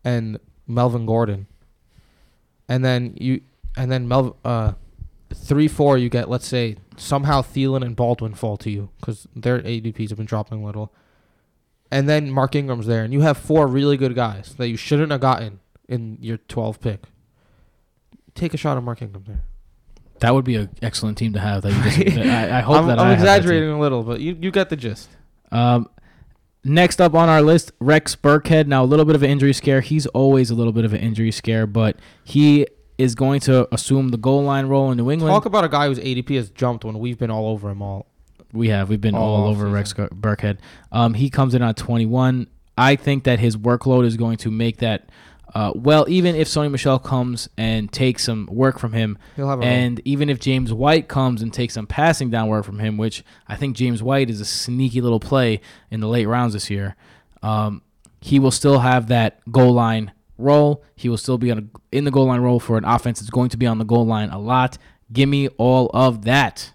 and Melvin Gordon. And then you, and then Mel, uh, three four you get. Let's say somehow Thielen and Baldwin fall to you because their ADPs have been dropping a little. And then Mark Ingram's there, and you have four really good guys that you shouldn't have gotten in your 12 pick. Take a shot at Mark Ingram there. That would be an excellent team to have. That you just, I, I (laughs) hope I'm, that I'm I have that team. exaggerating a little, but you, you get the gist. Um, next up on our list, Rex Burkhead. Now a little bit of an injury scare. He's always a little bit of an injury scare, but he is going to assume the goal line role in New England. Talk about a guy whose ADP has jumped when we've been all over him all. We have. We've been All all over offseason. Rex Burkhead. Um, he comes in on 21. I think that his workload is going to make that. Uh, well, even if Sony Michel comes and takes some work from him, He'll have a and even if James White comes and takes some passing down work from him, which I think James White is a sneaky little play in the late rounds this year, um, he will still have that goal line role. He will still be on a, in the goal line role for an offense that's going to be on the goal line a lot. Give me all of that.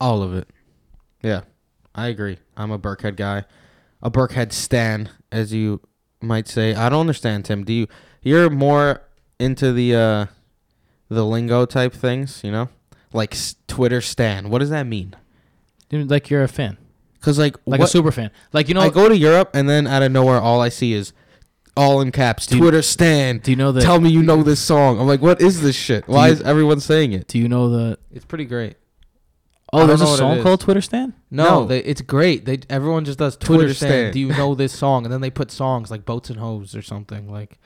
All of it. Yeah, I agree. I'm a Burkhead guy, a Burkhead stan, as you might say. I don't understand, Tim. Do you? You're more into the uh, the lingo type things, you know, like s- Twitter stan. What does that mean? Dude, Like you're a fan, Because like, like what- a super fan. Like you know, I go to Europe and then out of nowhere, all I see is all in caps. You- Twitter stan. do you know that? Tell me you know this song. I'm like, what is this shit? Why you- is everyone saying it? do you know the? It's pretty great. Oh, there's a don't know what it song called Twitter Stan. No, No. They, it's great. They everyone just does Twitter, Twitter. Do you know this (laughs) song? And then they put songs like Boats and Hoes or something like.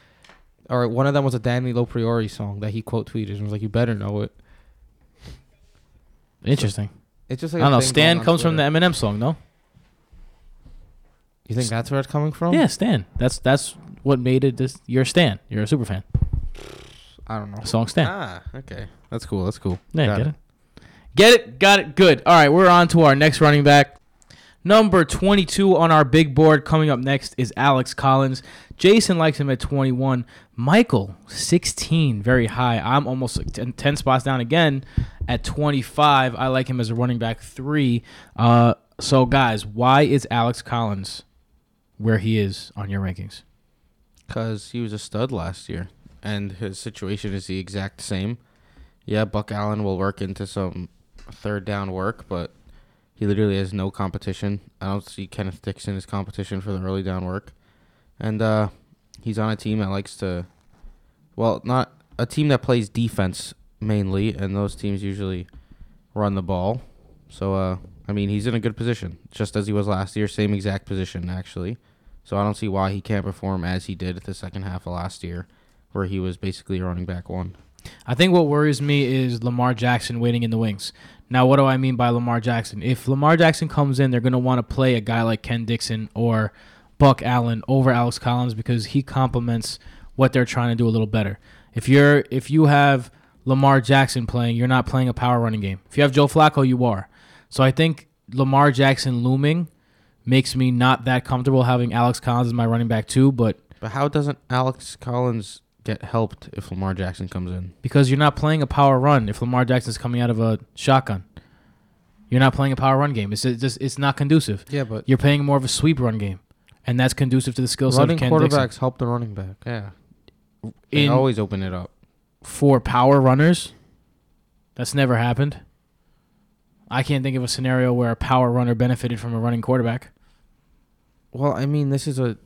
Or one of them was a Danny Lopriori song that he quote tweeted and was like, "You better know it." Interesting. It's just I like don't know. thing Stan going on comes from the Twitter. Eminem song, no? You think that's where it's coming from? Yeah, Stan. That's that's what made it. This you're a Stan. You're a super fan. I don't know. The song Stan. Ah, okay, that's cool. That's cool. Yeah, Got get it. Get it? Got it. Good. All right, we're on to our next running back. Number 22 on our big board coming up next is Alex Collins. Jason likes him at 21. Michael, 16, very high. I'm almost 10, 10 spots down again at 25. I like him as a running back three. Uh, so, guys, why is Alex Collins where he is on your rankings? Because he was a stud last year, and his situation is the exact same. Yeah, Buck Allen will work into some third down work, but he literally has no competition. I don't see Kenneth Dixon as competition for the early down work, and uh, he's on a team that likes to, well, not a team that plays defense mainly, and those teams usually run the ball. So, uh, I mean, he's in a good position, just as he was last year, same exact position actually. So I don't see why he can't perform as he did at the second half of last year, where he was basically running back one. I think what worries me is Lamar Jackson waiting in the wings. Now, what do I mean by Lamar Jackson? If Lamar Jackson comes in, they're going to want to play a guy like Ken Dixon or Buck Allen over Alex Collins because he complements what they're trying to do a little better. If you're if you have Lamar Jackson playing, you're not playing a power running game. If you have Joe Flacco, you are. So I think Lamar Jackson looming makes me not that comfortable having Alex Collins as my running back too, but But how doesn't Alex Collins get helped if Lamar Jackson comes in? because you're not playing a power run if Lamar Jackson's coming out of a shotgun. You're not playing a power run game. It's just it's not conducive. Yeah, but You're playing more of a sweep run game, and that's conducive to the skill set running of Ken quarterbacks Dixon. help the running back. Yeah, they In always open it up. for power runners, that's never happened. I can't think of a scenario where a power runner benefited from a running quarterback. Well, I mean, this is a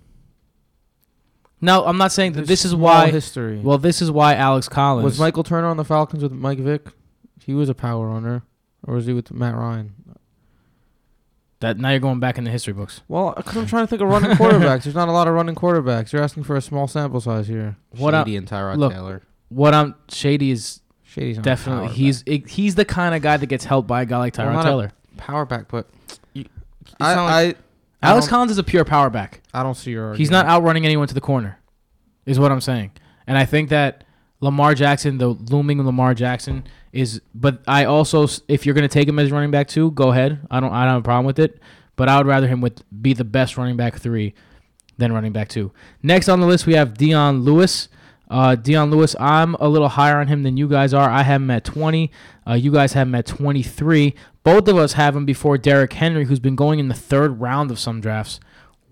No, I'm not saying that this is small why. history. Well, this is why Alex Collins. was Michael Turner on the Falcons with Mike Vick? He was a power runner. or was he with Matt Ryan? That now you're going back in the history books. Well, because I'm trying to think of running quarterbacks. There's not a lot of running quarterbacks. You're asking for a small sample size here. What I- Shady and Tyrod look, Taylor. What I'm Shady is Shady's not a definitely power he's he's the kind of guy that gets helped by a guy like Well, Tyrod not a- Taylor. Power back, but you, you like- I, I, I Alex Collins is a pure power back. I don't see your. He's not outrunning anyone to the corner, is what I'm saying. And I think that Lamar Jackson, the looming Lamar Jackson, is. But I also, if you're going to take him as running back two, go ahead. I don't. I don't have a problem with it. But I would rather him with be the best running back three than running back two. Next on the list we have Dion Lewis. Uh, Dion Lewis, I'm a little higher on him than you guys are. I have him at 20. Uh, you guys have him at 23. Both of us have him before Derrick Henry, who's been going in the third round of some drafts.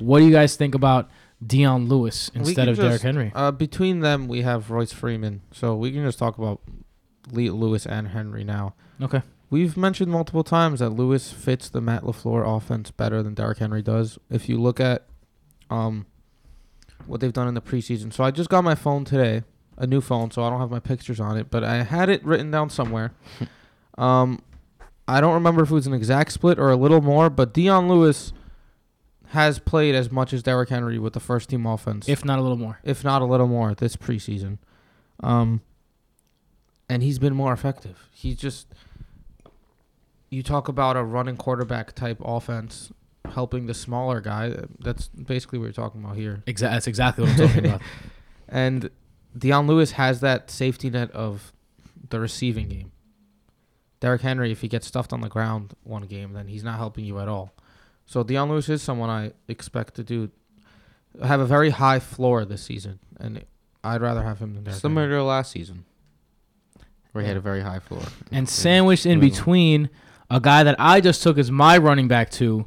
What do you guys think about Dion Lewis instead of Derrick Henry? Uh, between them, we have Royce Freeman, so we can just talk about Lee Lewis and Henry now. Okay. We've mentioned multiple times that Lewis fits the Matt Lafleur offense better than Derrick Henry does. If you look at um what they've done in the preseason, so I just got my phone today, a new phone, so I don't have my pictures on it, but I had it written down somewhere. (laughs) um, I don't remember if it was an exact split or a little more, but Dion Lewis has played as much as Derrick Henry with the first team offense If not a little more. if not a little more this preseason. Um, and he's been more effective. He's just you talk about a running quarterback type offense helping the smaller guy. That's basically what you're talking about here. Exa- that's exactly what I'm talking about. (laughs) And Dion Lewis has that safety net of the receiving game. Derrick Henry, if he gets stuffed on the ground one game, then he's not helping you at all. So Dion Lewis is someone I expect to do have a very high floor this season, and I'd rather have him than Derrick similar Henry. to last season, where he had a very high floor. and sandwiched in between a guy that I just took as my running back two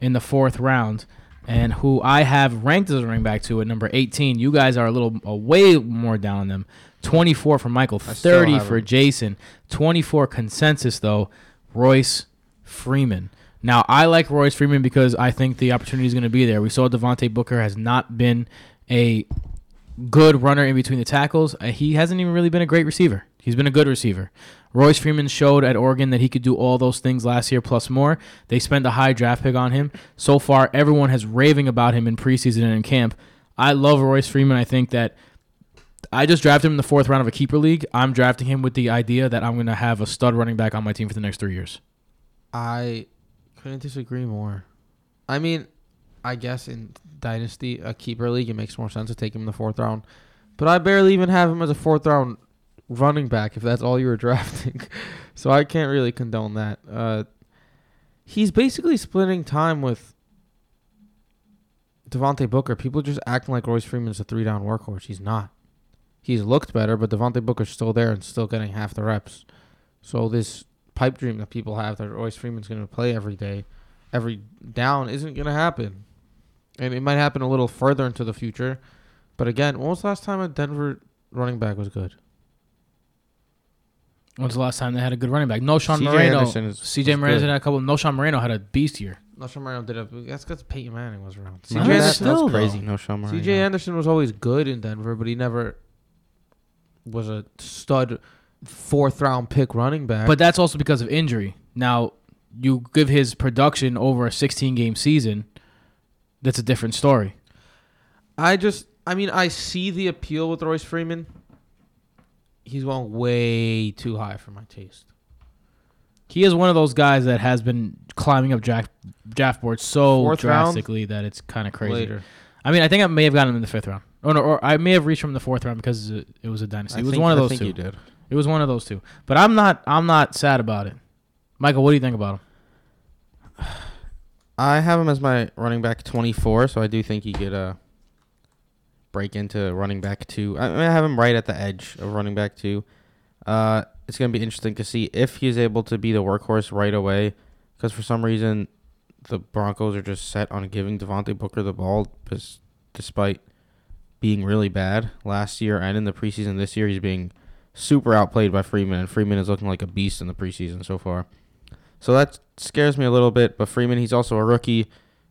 in the fourth round, and who I have ranked as a running back two at number 18. You guys are a little uh, way more down on them. 24 for Michael, I still 30 have for him. Jason, 24 consensus though. Royce Freeman. Now I like Royce Freeman because I think the opportunity is going to be there. We saw Devontae Booker has not been a good runner in between the tackles. Uh, he hasn't even really been a great receiver. He's been a good receiver. Royce Freeman showed at Oregon that he could do all those things last year plus more. They spent a high draft pick on him. So far, everyone has raving about him in preseason and in camp. I love Royce Freeman. I think that I just drafted him in the fourth round of a keeper league. I'm drafting him with the idea that I'm going to have a stud running back on my team for the next three years. I couldn't disagree more. I mean, I guess in Dynasty, a keeper league, it makes more sense to take him in the fourth round. But I barely even have him as a fourth round running back if that's all you were (laughs) drafting. so I can't really condone that. Uh, he's basically splitting time with Devontae Booker. People just acting like Royce Freeman's a three down workhorse. He's not. He's looked better, but Devontae Booker's still there and still getting half the reps. So this pipe dream that people have that Royce Freeman's going to play every day, every down, isn't going to happen. And it might happen a little further into the future. But again, when was the last time a Denver running back was good? When's the last time they had a good running back? Knowshon CJ Moreno. Anderson is- CJ was Moreno had a couple. Knowshon Moreno had a beast year. No, Sean Mariano did it. That's because Peyton Manning was around. No, CJ that's Anderson, still, that's crazy. Knowshon Mariano. CJ Anderson was always good in Denver, but he never was a stud fourth round pick running back. But that's also because of injury. Now, you give his production over a 16 game season, that's a different story. I just, I mean, I see the appeal with Royce Freeman. He's going way too high for my taste. He is one of those guys that has been climbing up draft, draft boards so Fourth round? drastically that it's kind of crazy. Later. I mean, I think I may have gotten him in the fifth round. Or, no, or I may have reached him in the fourth round because it, it was a dynasty. I it was think- one of I those think two. you did. It was one of those two. But I'm not. I'm not sad about it. Michael, what do you think about him? (sighs) I have him as my running back 24, so I do think he could uh, break into running back two. I, mean, I have him right at the edge of running back two. Uh, it's going to be interesting to see if he's able to be the workhorse right away, because for some reason the Broncos are just set on giving Devontae Booker the ball, despite being really bad last year and in the preseason. This year he's being super outplayed by Freeman, and Freeman is looking like a beast in the preseason so far. So that scares me a little bit. But Freeman, he's also a rookie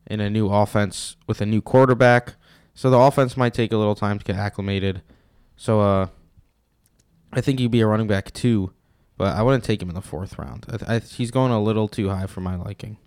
in a new offense with a new quarterback. So the offense might take a little time to get acclimated. So uh, I think he'd be a running back too but I wouldn't take him in the fourth round. I, I, he's going a little too high for my liking.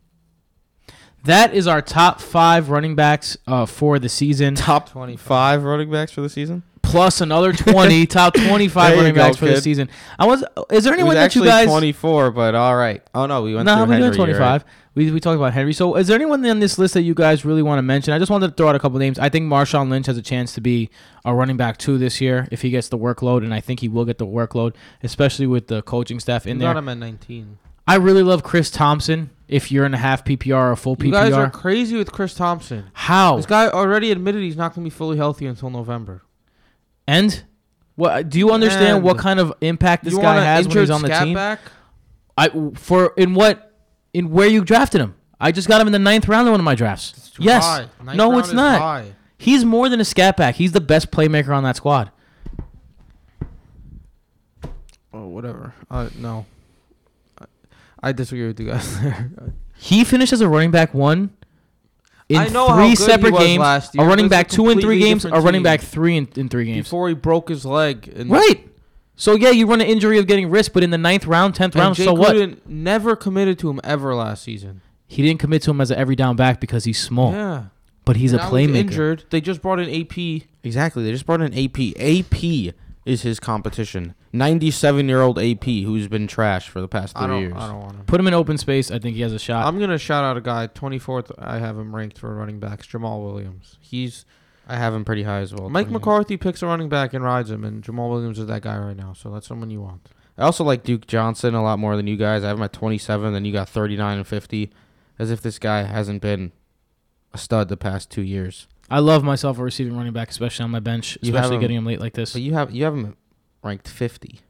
That is our top five running backs uh, for the season. Top 25. running backs for the season. Plus another 20 (laughs) top 25 There you running go, backs for the season. I was is there anyone that you guys 24, but all right. Oh no, we went No, through we Henry, doing you're 25. right. We, we talked about Henry. So is there anyone on this list that you guys really want to mention? I just wanted to throw out a couple names. I think Marshawn Lynch has a chance to be a running back two this year if he gets the workload, and I think he will get the workload, especially with the coaching staff in You got there. him at 19. I really love Chris Thompson. If you're in a half PPR or full PPR, You guys are crazy with Chris Thompson. how This guy already admitted he's not going to be fully healthy until November. And what? Do you understand And what kind of impact this guy has when he's on the team? back? I for in what in where you drafted him. I just got him in the ninth round in one of my drafts. Yes. No, it's not. high. He's more than a scat back. He's the best playmaker on that squad. Oh, whatever. Uh, no. I, I disagree with you guys (laughs) there. He finished as a running back one in I know three separate games. last A running back a two in three completely games. A different running team. back three in, in three games. Before he broke his leg. And, Right. So yeah, you run an injury of getting wrist, but in the ninth round, tenth And round, Jay so what? Gruden never committed to him ever last season. He didn't commit to him as an every down back because he's small, Yeah. but he's a Now playmaker. injured. They just brought in AP. Exactly. They just brought in AP. AP is his competition. 97 year old AP who's been trash for the past I three don't, years. I don't want him. Put him in open space. I think he has a shot. I'm gonna shout out a guy. 24th. I have him ranked for running backs. Jamaal Williams. He's I have him pretty high as well. Mike 28. McCarthy picks a running back and rides him, and Jamaal Williams is that guy right now. So that's someone you want. I also like Duke Johnson a lot more than you guys. I have him at 27, then you got 39 and 50. As if this guy hasn't been a stud the past two years. I love myself a receiving running back, especially on my bench, You have especially him- getting him late like this. But you have you have him ranked 50,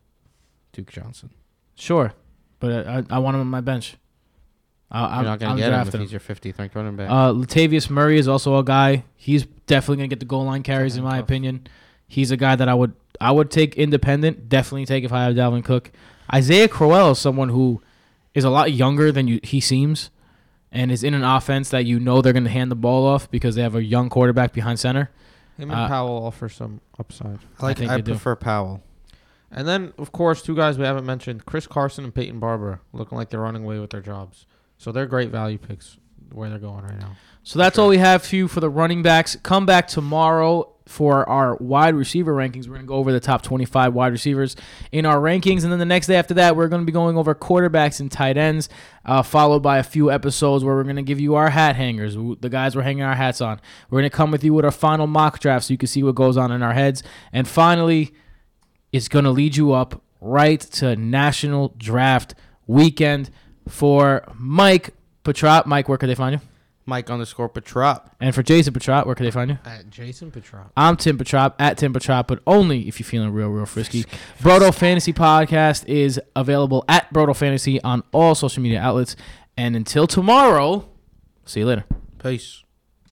Duke Johnson. Sure, but I, I want him on my bench. I, You're I'm not going to get him if drafting he's your 50th ranked running back. Uh, Latavius Murray is also a guy. He's definitely gonna get the goal line carries, in my Handcuff. opinion. He's a guy that I would I would take independent. Definitely take if I have Dalvin Cook. Isaiah Crowell is someone who is a lot younger than you he seems, and is in an offense that you know they're gonna hand the ball off because they have a young quarterback behind center. Him and Uh, Powell offer some upside. I like. think I, they do. prefer Powell. And then, of course, two guys we haven't mentioned: Chris Carson and Peyton Barber, looking like they're running away with their jobs. So they're great value picks where they're going right now. So that's all we have for you for the running backs. Come back tomorrow for our wide receiver rankings. We're going to go over the top 25 wide receivers in our rankings. And then the next day after that, we're going to be going over quarterbacks and tight ends, uh, followed by a few episodes where we're going to give you our hat hangers, the guys we're hanging our hats on. We're going to come with you with our final mock draft so you can see what goes on in our heads. And finally, it's going to lead you up right to National Draft Weekend for Mike Petrot. Mike, where could they find you? Mike underscore Petrop. And for Jason Petrot, where can they find you? At Jason Petrop. I'm Tim Petrop at Tim Petrop, but only if you're feeling real, real frisky. Brodo Fantasy Podcast is available at Brodo Fantasy on all social media outlets. And until tomorrow, see you later. Peace.